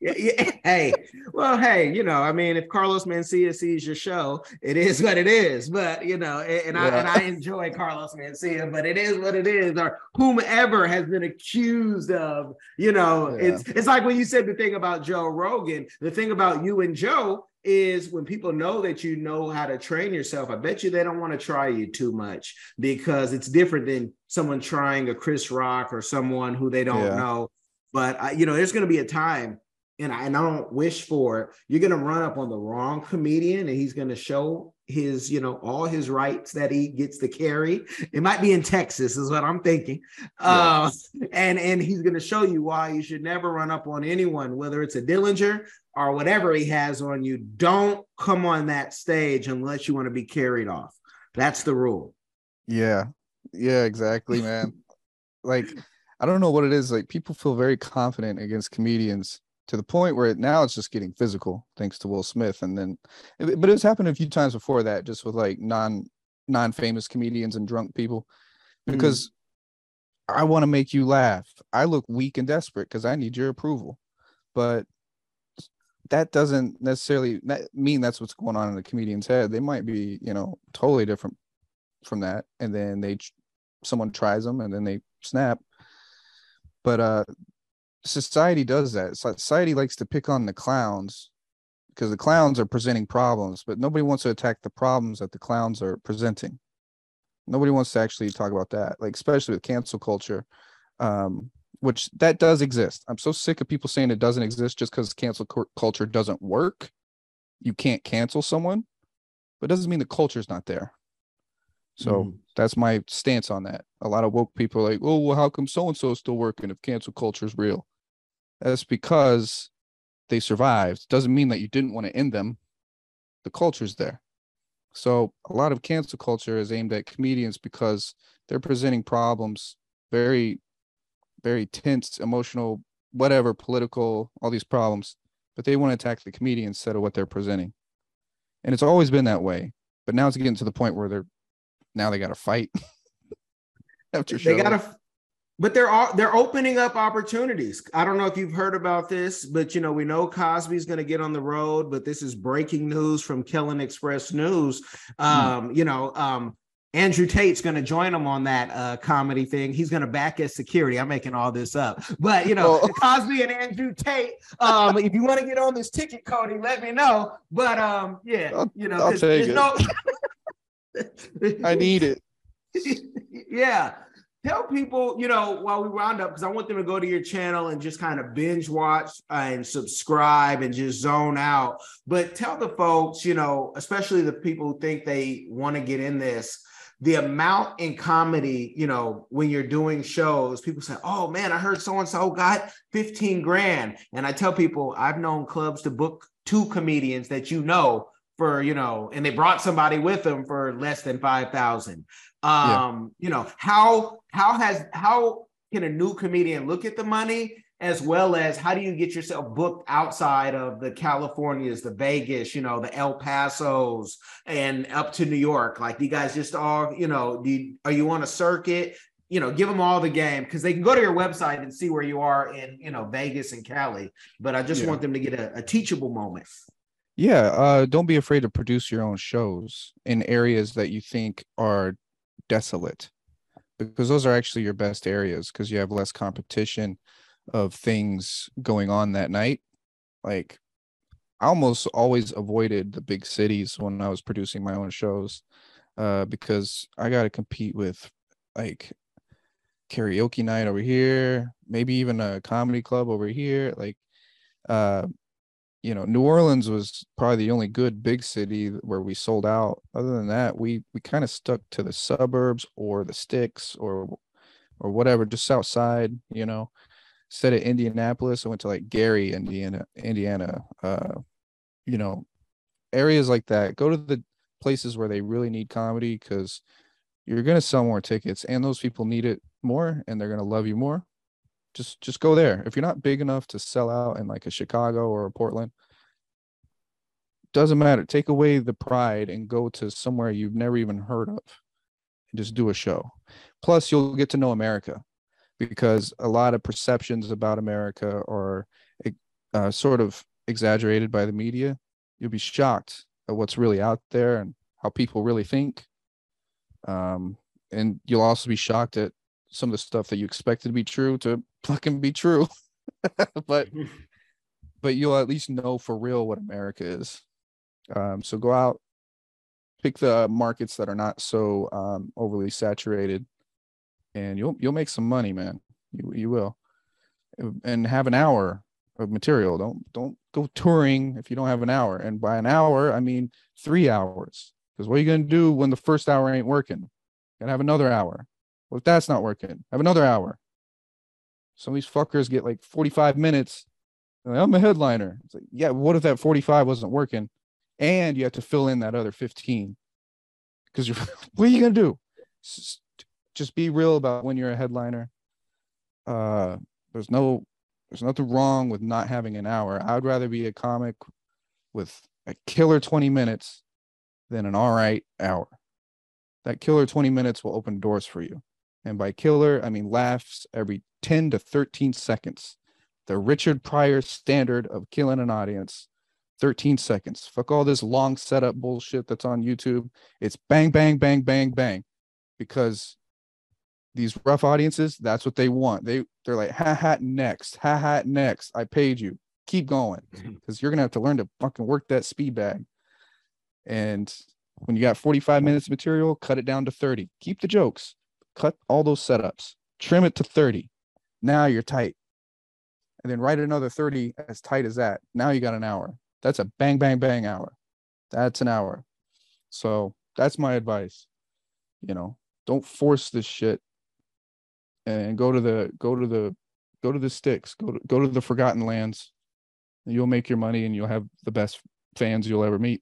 Yeah, yeah, hey, well, hey, you know, I mean, if Carlos Mencia sees your show, it is what it is. But you know, and, yeah. I and I enjoy Carlos Mencia, but it is what it is. Or whomever has been accused of, you know, yeah. it's it's like when you said the thing about Joe Rogan. The thing about you and Joe is when people know that you know how to train yourself, I bet you they don't want to try you too much because it's different than someone trying a Chris Rock or someone who they don't yeah. know. But uh, you know, there's going to be a time and I, and I don't wish for it, you're going to run up on the wrong comedian and he's going to show his, you know, all his rights that he gets to carry. It might be in Texas, is what I'm thinking. Yeah. Uh, and, and he's going to show you why you should never run up on anyone, whether it's a Dillinger or whatever he has on you. Don't come on that stage unless you want to be carried off. That's the rule. Yeah. Yeah, exactly, man. [laughs] like, I don't know what it is. Like, people feel very confident against comedians to the point where now it's just getting physical thanks to Will Smith and then but it's happened a few times before that just with like non non-famous comedians and drunk people because mm. I want to make you laugh. I look weak and desperate because I need your approval. But that doesn't necessarily mean that's what's going on in the comedian's head. They might be, you know, totally different from that and then they someone tries them and then they snap. But uh society does that. Society likes to pick on the clowns because the clowns are presenting problems, but nobody wants to attack the problems that the clowns are presenting. Nobody wants to actually talk about that, like especially with cancel culture, um, which that does exist. I'm so sick of people saying it doesn't exist just because cancel culture doesn't work. You can't cancel someone, but it doesn't mean the culture is not there. So mm. that's my stance on that. A lot of woke people are like, oh, well, how come so and so is still working if cancel culture is real? That's because they survived. Doesn't mean that you didn't want to end them. The culture's there. So a lot of cancel culture is aimed at comedians because they're presenting problems, very, very tense, emotional, whatever, political, all these problems, but they want to attack the comedian instead of what they're presenting. And it's always been that way. But now it's getting to the point where they're now they got to fight [laughs] after. They got to but they're all they're opening up opportunities. I don't know if you've heard about this, but you know we know Cosby's going to get on the road. But this is breaking news from Kellen Express News. Hmm. Um, You know, um, Andrew Tate's going to join him on that uh, comedy thing. He's going to back as security. I'm making all this up, but you know, [laughs] Cosby and Andrew Tate. Um, if you want to get on this ticket, Cody, let me know. But um, yeah, I'll, you know, I'll take it. No... I need it. [laughs] yeah tell people, you know, while we round up, because I want them to go to your channel and just kind of binge watch and subscribe and just zone out. But tell the folks, you know, especially the people who think they want to get in this, the amount in comedy, you know, when you're doing shows, people say, oh man, I heard so and so got 15 grand. And I tell people, I've known clubs to book two comedians that you know for you know and they brought somebody with them for less than 5000 um, yeah. you know, how how has how can a new comedian look at the money as well as how do you get yourself booked outside of the Californias, the Vegas, you know, the El Pasos, and up to New York? Like, you guys just all, you know, do you, are you on a circuit? You know, give them all the game because they can go to your website and see where you are in, you know, Vegas and Cali. But I just yeah. want them to get a, a teachable moment. Yeah, uh, don't be afraid to produce your own shows in areas that you think are desolate because those are actually your best areas because you have less competition of things going on that night. Like i almost always avoided the big cities when i was producing my own shows uh, because i got to compete with like karaoke night over here maybe even a comedy club over here like uh you know, New Orleans was probably the only good big city where we sold out. Other than that, we we kind of stuck to the suburbs or the sticks or or whatever, just outside, you know. instead of Indianapolis, I went to like Gary, Indiana, Indiana. Uh, you know, areas like that. Go to the places where they really need comedy because you're gonna sell more tickets, and those people need it more, and they're gonna love you more. Just just go there. If you're not big enough to sell out in like a Chicago or a Portland, doesn't matter. Take away the pride and go to somewhere you've never even heard of and just do a show. Plus, you'll get to know America because a lot of perceptions about America are uh, sort of exaggerated by the media. You'll be shocked at what's really out there and how people really think. Um, and you'll also be shocked at some of the stuff that you expected to be true to fucking be true. [laughs] but [laughs] but you'll at least know for real what America is. Um, so go out, pick the markets that are not so um, overly saturated, and you'll you'll make some money, man. You you will, and have an hour of material. Don't don't go touring if you don't have an hour. And by an hour, I mean three hours. Because what are you gonna do when the first hour ain't working? You gotta have another hour. Well, if that's not working, have another hour. Some of these fuckers get like 45 minutes. Like, I'm a headliner. It's like, yeah, what if that 45 wasn't working? and you have to fill in that other 15 because you're [laughs] what are you gonna do just be real about when you're a headliner uh there's no there's nothing wrong with not having an hour i would rather be a comic with a killer 20 minutes than an all right hour that killer 20 minutes will open doors for you and by killer i mean laughs every 10 to 13 seconds the richard pryor standard of killing an audience 13 seconds. Fuck all this long setup bullshit that's on YouTube. It's bang, bang, bang, bang, bang. Because these rough audiences, that's what they want. They they're like, ha ha next, ha ha next. I paid you. Keep going. [laughs] Because you're gonna have to learn to fucking work that speed bag. And when you got 45 minutes of material, cut it down to 30. Keep the jokes, cut all those setups, trim it to 30. Now you're tight. And then write another 30 as tight as that. Now you got an hour. That's a bang, bang, bang hour. That's an hour. So that's my advice. You know, don't force this shit and go to the go to the go to the sticks. Go to go to the forgotten lands. You'll make your money and you'll have the best fans you'll ever meet.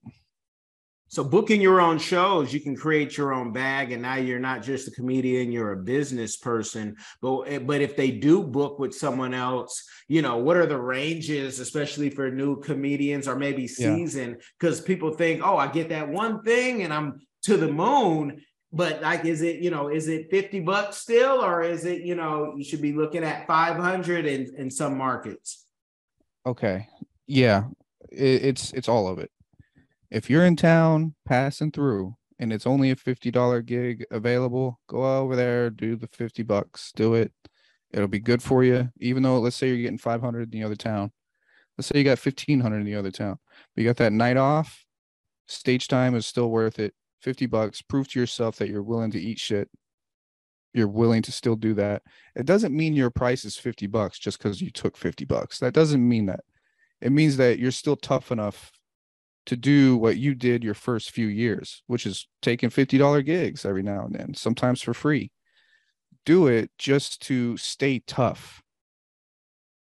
So booking your own shows, you can create your own bag, and now you're not just a comedian; you're a business person. But eh, but if they do book with someone else, you know what are the ranges, especially for new comedians or maybe season? Because yeah. people think, oh, I get that one thing, and I'm to the moon. But like, is it you know, is it fifty bucks still, or is it you know, you should be looking at five hundred in in some markets? Okay, yeah, it, it's it's all of it if you're in town passing through and it's only a $50 gig available, go over there, do the 50 bucks, do it. It'll be good for you. Even though let's say you're getting 500 in the other town. Let's say you got 1500 in the other town. But you got that night off, stage time is still worth it. 50 bucks. Prove to yourself that you're willing to eat shit. You're willing to still do that. It doesn't mean your price is 50 bucks just because you took 50 bucks. That doesn't mean that. It means that you're still tough enough to do what you did your first few years, which is taking $50 gigs every now and then, sometimes for free. Do it just to stay tough.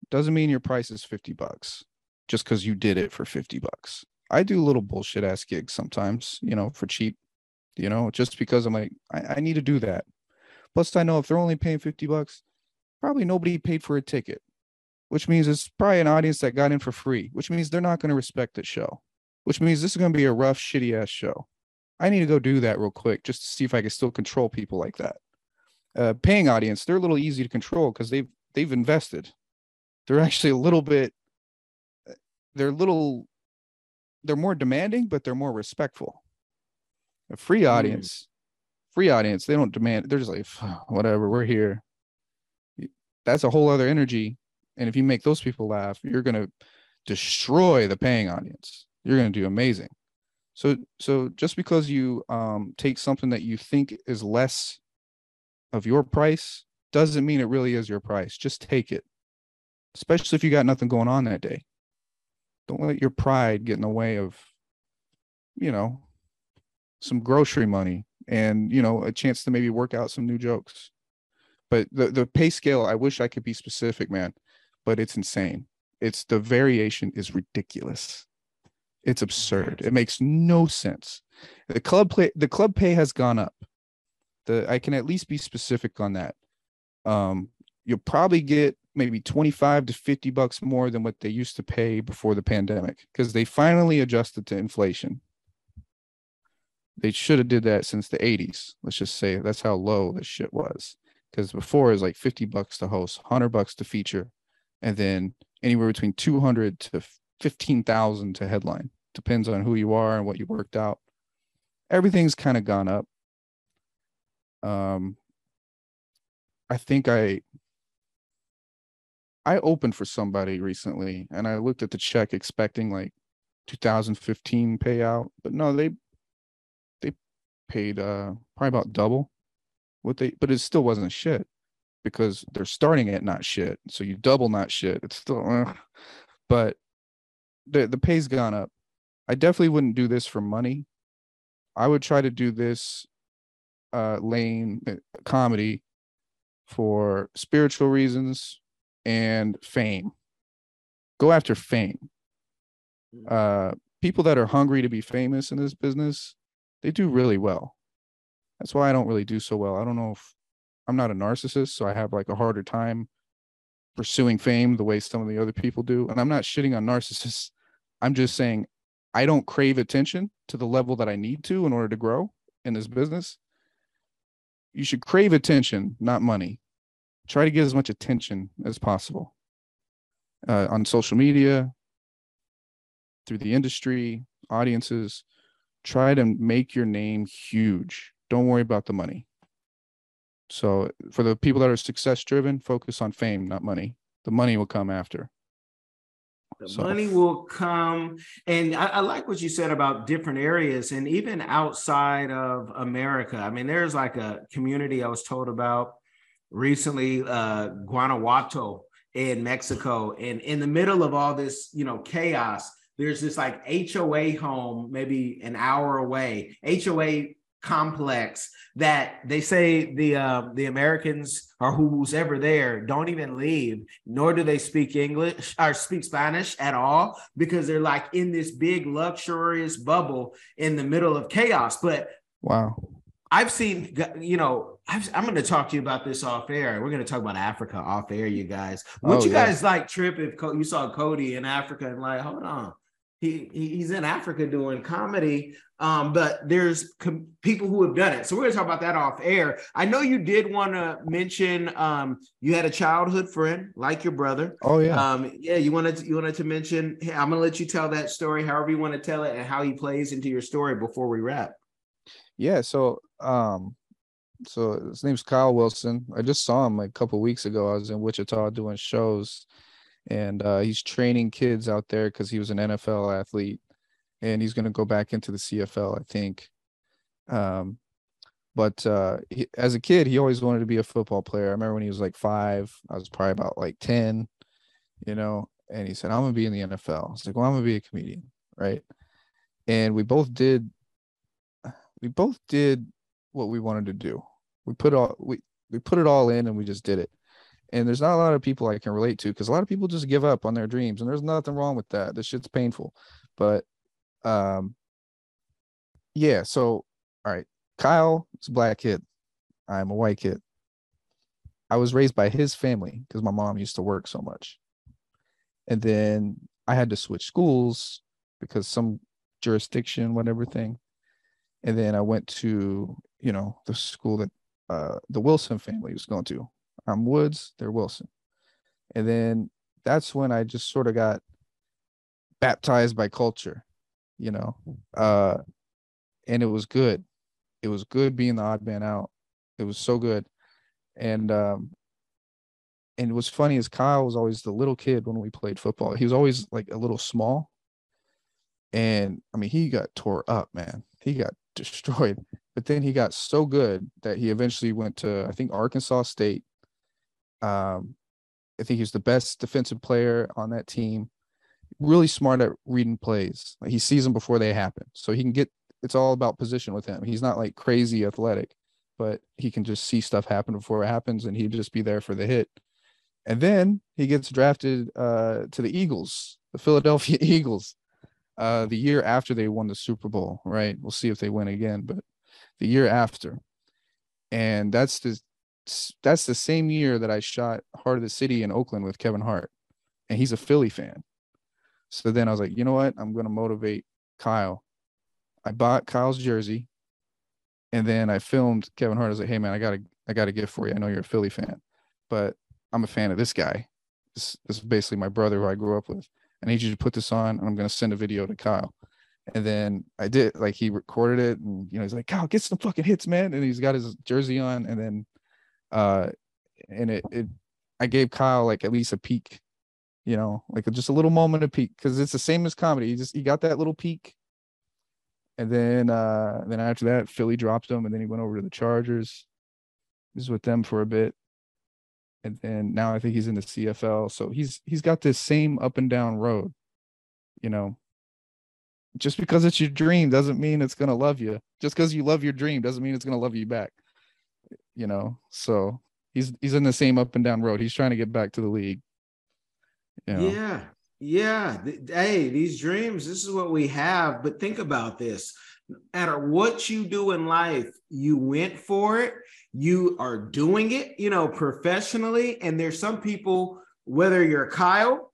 Doesn't mean your price is 50 bucks just because you did it for 50 bucks. I do little bullshit ass gigs sometimes, you know, for cheap, you know, just because I'm like, I, I need to do that. Plus, I know if they're only paying 50 bucks, probably nobody paid for a ticket, which means it's probably an audience that got in for free, which means they're not going to respect the show which means this is going to be a rough, shitty ass show. I need to go do that real quick just to see if I can still control people like that. Uh, paying audience, they're a little easy to control because they've they've invested. They're actually a little bit. They're a little. They're more demanding, but they're more respectful. A free hmm. audience, mm. free audience, they don't demand. They're just like whatever. We're here. That's a whole other energy, and if you make those people laugh, you're gonna destroy the paying audience you're going to do amazing. So so just because you um, take something that you think is less of your price doesn't mean it really is your price. Just take it. Especially if you got nothing going on that day. Don't let your pride get in the way of you know some grocery money and you know a chance to maybe work out some new jokes. But the the pay scale, I wish I could be specific, man. but it's insane. It's the variation is ridiculous. It's absurd. It makes no sense. The club play the club pay has gone up. The I can at least be specific on that. Um, you'll probably get maybe 25 to 50 bucks more than what they used to pay before the pandemic because they finally adjusted to inflation. They should have did that since the 80s. Let's just say that's how low this shit was. Because before it was like 50 bucks to host, 100 bucks to feature, and then anywhere between 200 to 15,000 to headline. Depends on who you are and what you worked out. Everything's kind of gone up. Um, I think I I opened for somebody recently and I looked at the check expecting like 2015 payout, but no, they they paid uh probably about double what they but it still wasn't shit because they're starting at not shit. So you double not shit. It's still uh, but the the pay's gone up. I definitely wouldn't do this for money. I would try to do this uh lane uh, comedy for spiritual reasons and fame. Go after fame. Mm. Uh, people that are hungry to be famous in this business, they do really well. That's why I don't really do so well. I don't know if I'm not a narcissist, so I have like a harder time pursuing fame the way some of the other people do. And I'm not shitting on narcissists. [laughs] I'm just saying I don't crave attention to the level that I need to in order to grow in this business. You should crave attention, not money try to get as much attention as possible uh, on social media, through the industry, audiences. Try to make your name huge. Don't worry about the money. So, for the people that are success driven, focus on fame, not money. The money will come after. The so. money will come. And I, I, like what you said about different areas and even outside of America. I mean, there's like a community I was told about recently uh, Guanajuato in Mexico. And in the middle of all this, you know, chaos, there's this like HOA home, maybe an hour away, HOA complex that they say the uh, the Americans or who's ever there don't even leave, nor do they speak English or speak Spanish at all because they're like in this big luxurious bubble in the middle of chaos. But wow, I've seen, you know, i am going to talk to you about this off air. We're going to talk about Africa off air, you guys. Would oh, you yeah. guys like trip if you saw Cody in Africa and like, hold on, he, he's in Africa doing comedy, um, but there's com- people who have done it. So we're to talk about that off air. I know you did want to mention um, you had a childhood friend like your brother. Oh yeah, um, yeah. You wanted to, you wanted to mention. Hey, I'm going to let you tell that story, however you want to tell it, and how he plays into your story before we wrap. Yeah. So um so his name's Kyle Wilson. I just saw him like a couple weeks ago. I was in Wichita doing shows and uh, he's training kids out there because he was an NFL athlete and he's going to go back into the CFL, I think. Um, but uh, he, as a kid, he always wanted to be a football player. I remember when he was like five, I was probably about like 10, you know, and he said, I'm going to be in the NFL. I was like, well, I'm going to be a comedian. Right. And we both did, we both did what we wanted to do. We put all we we put it all in and we just did it. And there's not a lot of people I can relate to because a lot of people just give up on their dreams, and there's nothing wrong with that. This shit's painful, but um, yeah. So all right, Kyle is a black kid. I'm a white kid. I was raised by his family because my mom used to work so much, and then I had to switch schools because some jurisdiction, whatever thing and then I went to you know the school that uh, the Wilson family was going to. I'm Woods, they're Wilson, and then that's when I just sort of got baptized by culture, you know, uh, and it was good. It was good being the odd man out. It was so good, and um, and was funny as Kyle was always the little kid when we played football. He was always like a little small, and I mean he got tore up, man. He got [laughs] destroyed. But then he got so good that he eventually went to I think Arkansas State. Um, I think he was the best defensive player on that team. Really smart at reading plays. Like he sees them before they happen, so he can get. It's all about position with him. He's not like crazy athletic, but he can just see stuff happen before it happens, and he'd just be there for the hit. And then he gets drafted uh, to the Eagles, the Philadelphia [laughs] Eagles, uh, the year after they won the Super Bowl, right? We'll see if they win again, but the year after. And that's the that's the same year that I shot Heart of the City in Oakland with Kevin Hart. And he's a Philly fan. So then I was like, you know what? I'm gonna motivate Kyle. I bought Kyle's jersey and then I filmed Kevin Hart. I was like, hey man, I got a I got a gift for you. I know you're a Philly fan, but I'm a fan of this guy. This, this is basically my brother who I grew up with. I need you to put this on, and I'm gonna send a video to Kyle. And then I did like he recorded it, and you know he's like, Kyle, get some fucking hits, man. And he's got his jersey on, and then uh, and it it I gave Kyle like at least a peek, you know, like just a little moment of peek because it's the same as comedy. He just he got that little peek, and then uh then after that Philly dropped him, and then he went over to the Chargers. He was with them for a bit, and then now I think he's in the CFL. So he's he's got this same up and down road, you know. Just because it's your dream doesn't mean it's gonna love you. Just because you love your dream doesn't mean it's gonna love you back. You know, so he's he's in the same up and down road. He's trying to get back to the league. You know? Yeah, yeah. Hey, these dreams, this is what we have. But think about this no matter what you do in life, you went for it, you are doing it, you know, professionally. And there's some people, whether you're Kyle,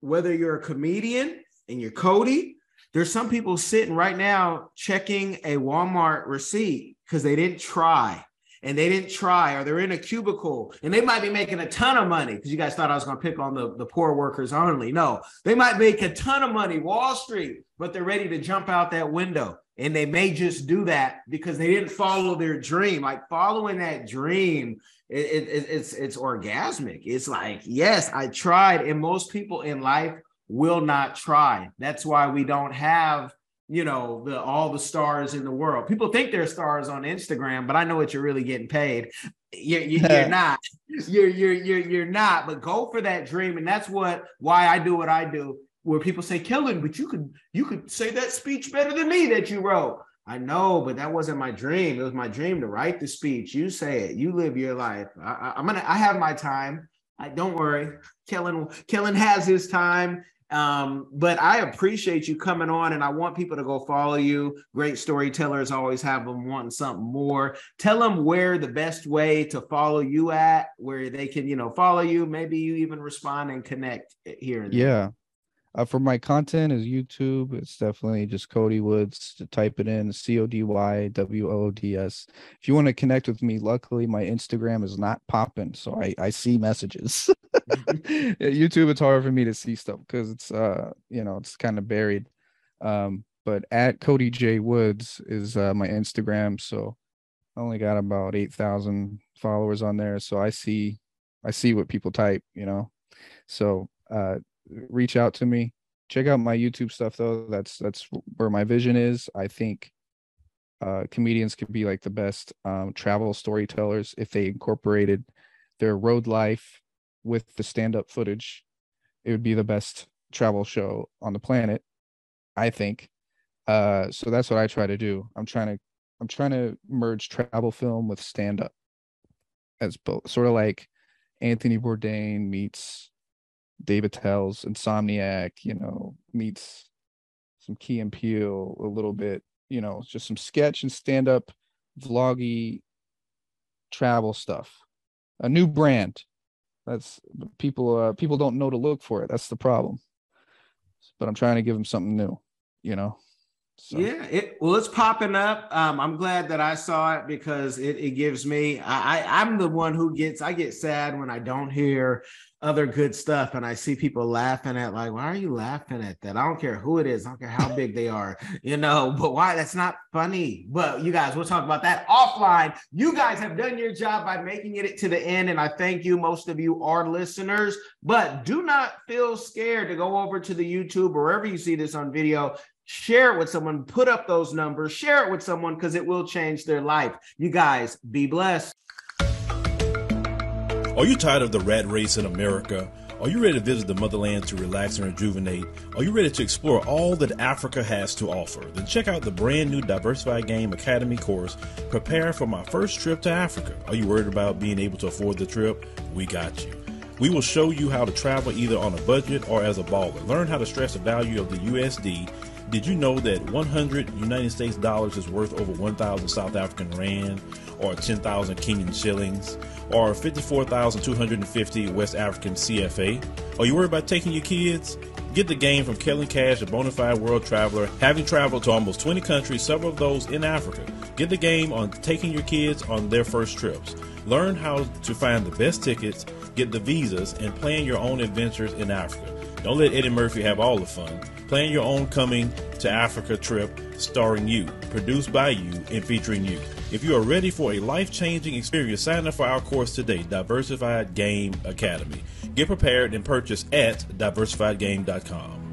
whether you're a comedian and you're Cody, there's some people sitting right now checking a Walmart receipt because they didn't try and they didn't try or they're in a cubicle and they might be making a ton of money because you guys thought I was going to pick on the, the poor workers only. No, they might make a ton of money, Wall Street, but they're ready to jump out that window. And they may just do that because they didn't follow their dream. Like following that dream, it, it, it's it's orgasmic. It's like, yes, I tried. And most people in life will not try. That's why we don't have, you know, the all the stars in the world. People think they're stars on Instagram, but I know what you're really getting paid. You're, you're [laughs] not. You're you're you're you're not. But go for that dream, and that's what why I do what I do where people say, Kellen, but you could you could say that speech better than me that you wrote. I know, but that wasn't my dream. It was my dream to write the speech. You say it. You live your life. I, am gonna. I have my time. I don't worry. Kellen. Kellen has his time. Um, but I appreciate you coming on, and I want people to go follow you. Great storytellers always have them wanting something more. Tell them where the best way to follow you at, where they can, you know, follow you. Maybe you even respond and connect here and there. Yeah. Uh, for my content is YouTube. It's definitely just Cody Woods to type it in C O D Y W O D S. If you want to connect with me, luckily my Instagram is not popping, so I I see messages. [laughs] YouTube, it's hard for me to see stuff because it's uh you know it's kind of buried. Um, but at Cody J Woods is uh, my Instagram, so I only got about eight thousand followers on there, so I see I see what people type, you know. So uh reach out to me. Check out my YouTube stuff though. That's that's where my vision is. I think uh, comedians could be like the best um, travel storytellers if they incorporated their road life with the stand-up footage. It would be the best travel show on the planet, I think. Uh, so that's what I try to do. I'm trying to I'm trying to merge travel film with stand-up as both sort of like Anthony Bourdain meets Dave Attell's Insomniac, you know, meets some Key and Peele a little bit, you know, just some sketch and stand up vloggy travel stuff. A new brand. That's people uh people don't know to look for it. That's the problem. But I'm trying to give them something new, you know. So. Yeah, it well, it's popping up. Um, I'm glad that I saw it because it, it gives me. I, I I'm the one who gets. I get sad when I don't hear other good stuff and I see people laughing at like, why are you laughing at that? I don't care who it is, I don't care how big they are, you know, but why that's not funny. But you guys, we'll talk about that offline. You guys have done your job by making it to the end, and I thank you. Most of you are listeners, but do not feel scared to go over to the YouTube or wherever you see this on video. Share it with someone, put up those numbers, share it with someone because it will change their life. You guys be blessed. Are you tired of the rat race in America? Are you ready to visit the motherland to relax and rejuvenate? Are you ready to explore all that Africa has to offer? Then check out the brand new Diversified Game Academy course, Prepare for My First Trip to Africa. Are you worried about being able to afford the trip? We got you. We will show you how to travel either on a budget or as a baller. Learn how to stress the value of the USD. Did you know that 100 United States dollars is worth over 1,000 South African rand or 10,000 Kenyan shillings or 54,250 West African CFA? Are you worried about taking your kids? Get the game from Kellen Cash, a bona fide world traveler, having traveled to almost 20 countries, several of those in Africa. Get the game on taking your kids on their first trips. Learn how to find the best tickets, get the visas, and plan your own adventures in Africa. Don't let Eddie Murphy have all the fun. Plan your own coming to Africa trip starring you, produced by you, and featuring you. If you are ready for a life changing experience, sign up for our course today, Diversified Game Academy. Get prepared and purchase at diversifiedgame.com.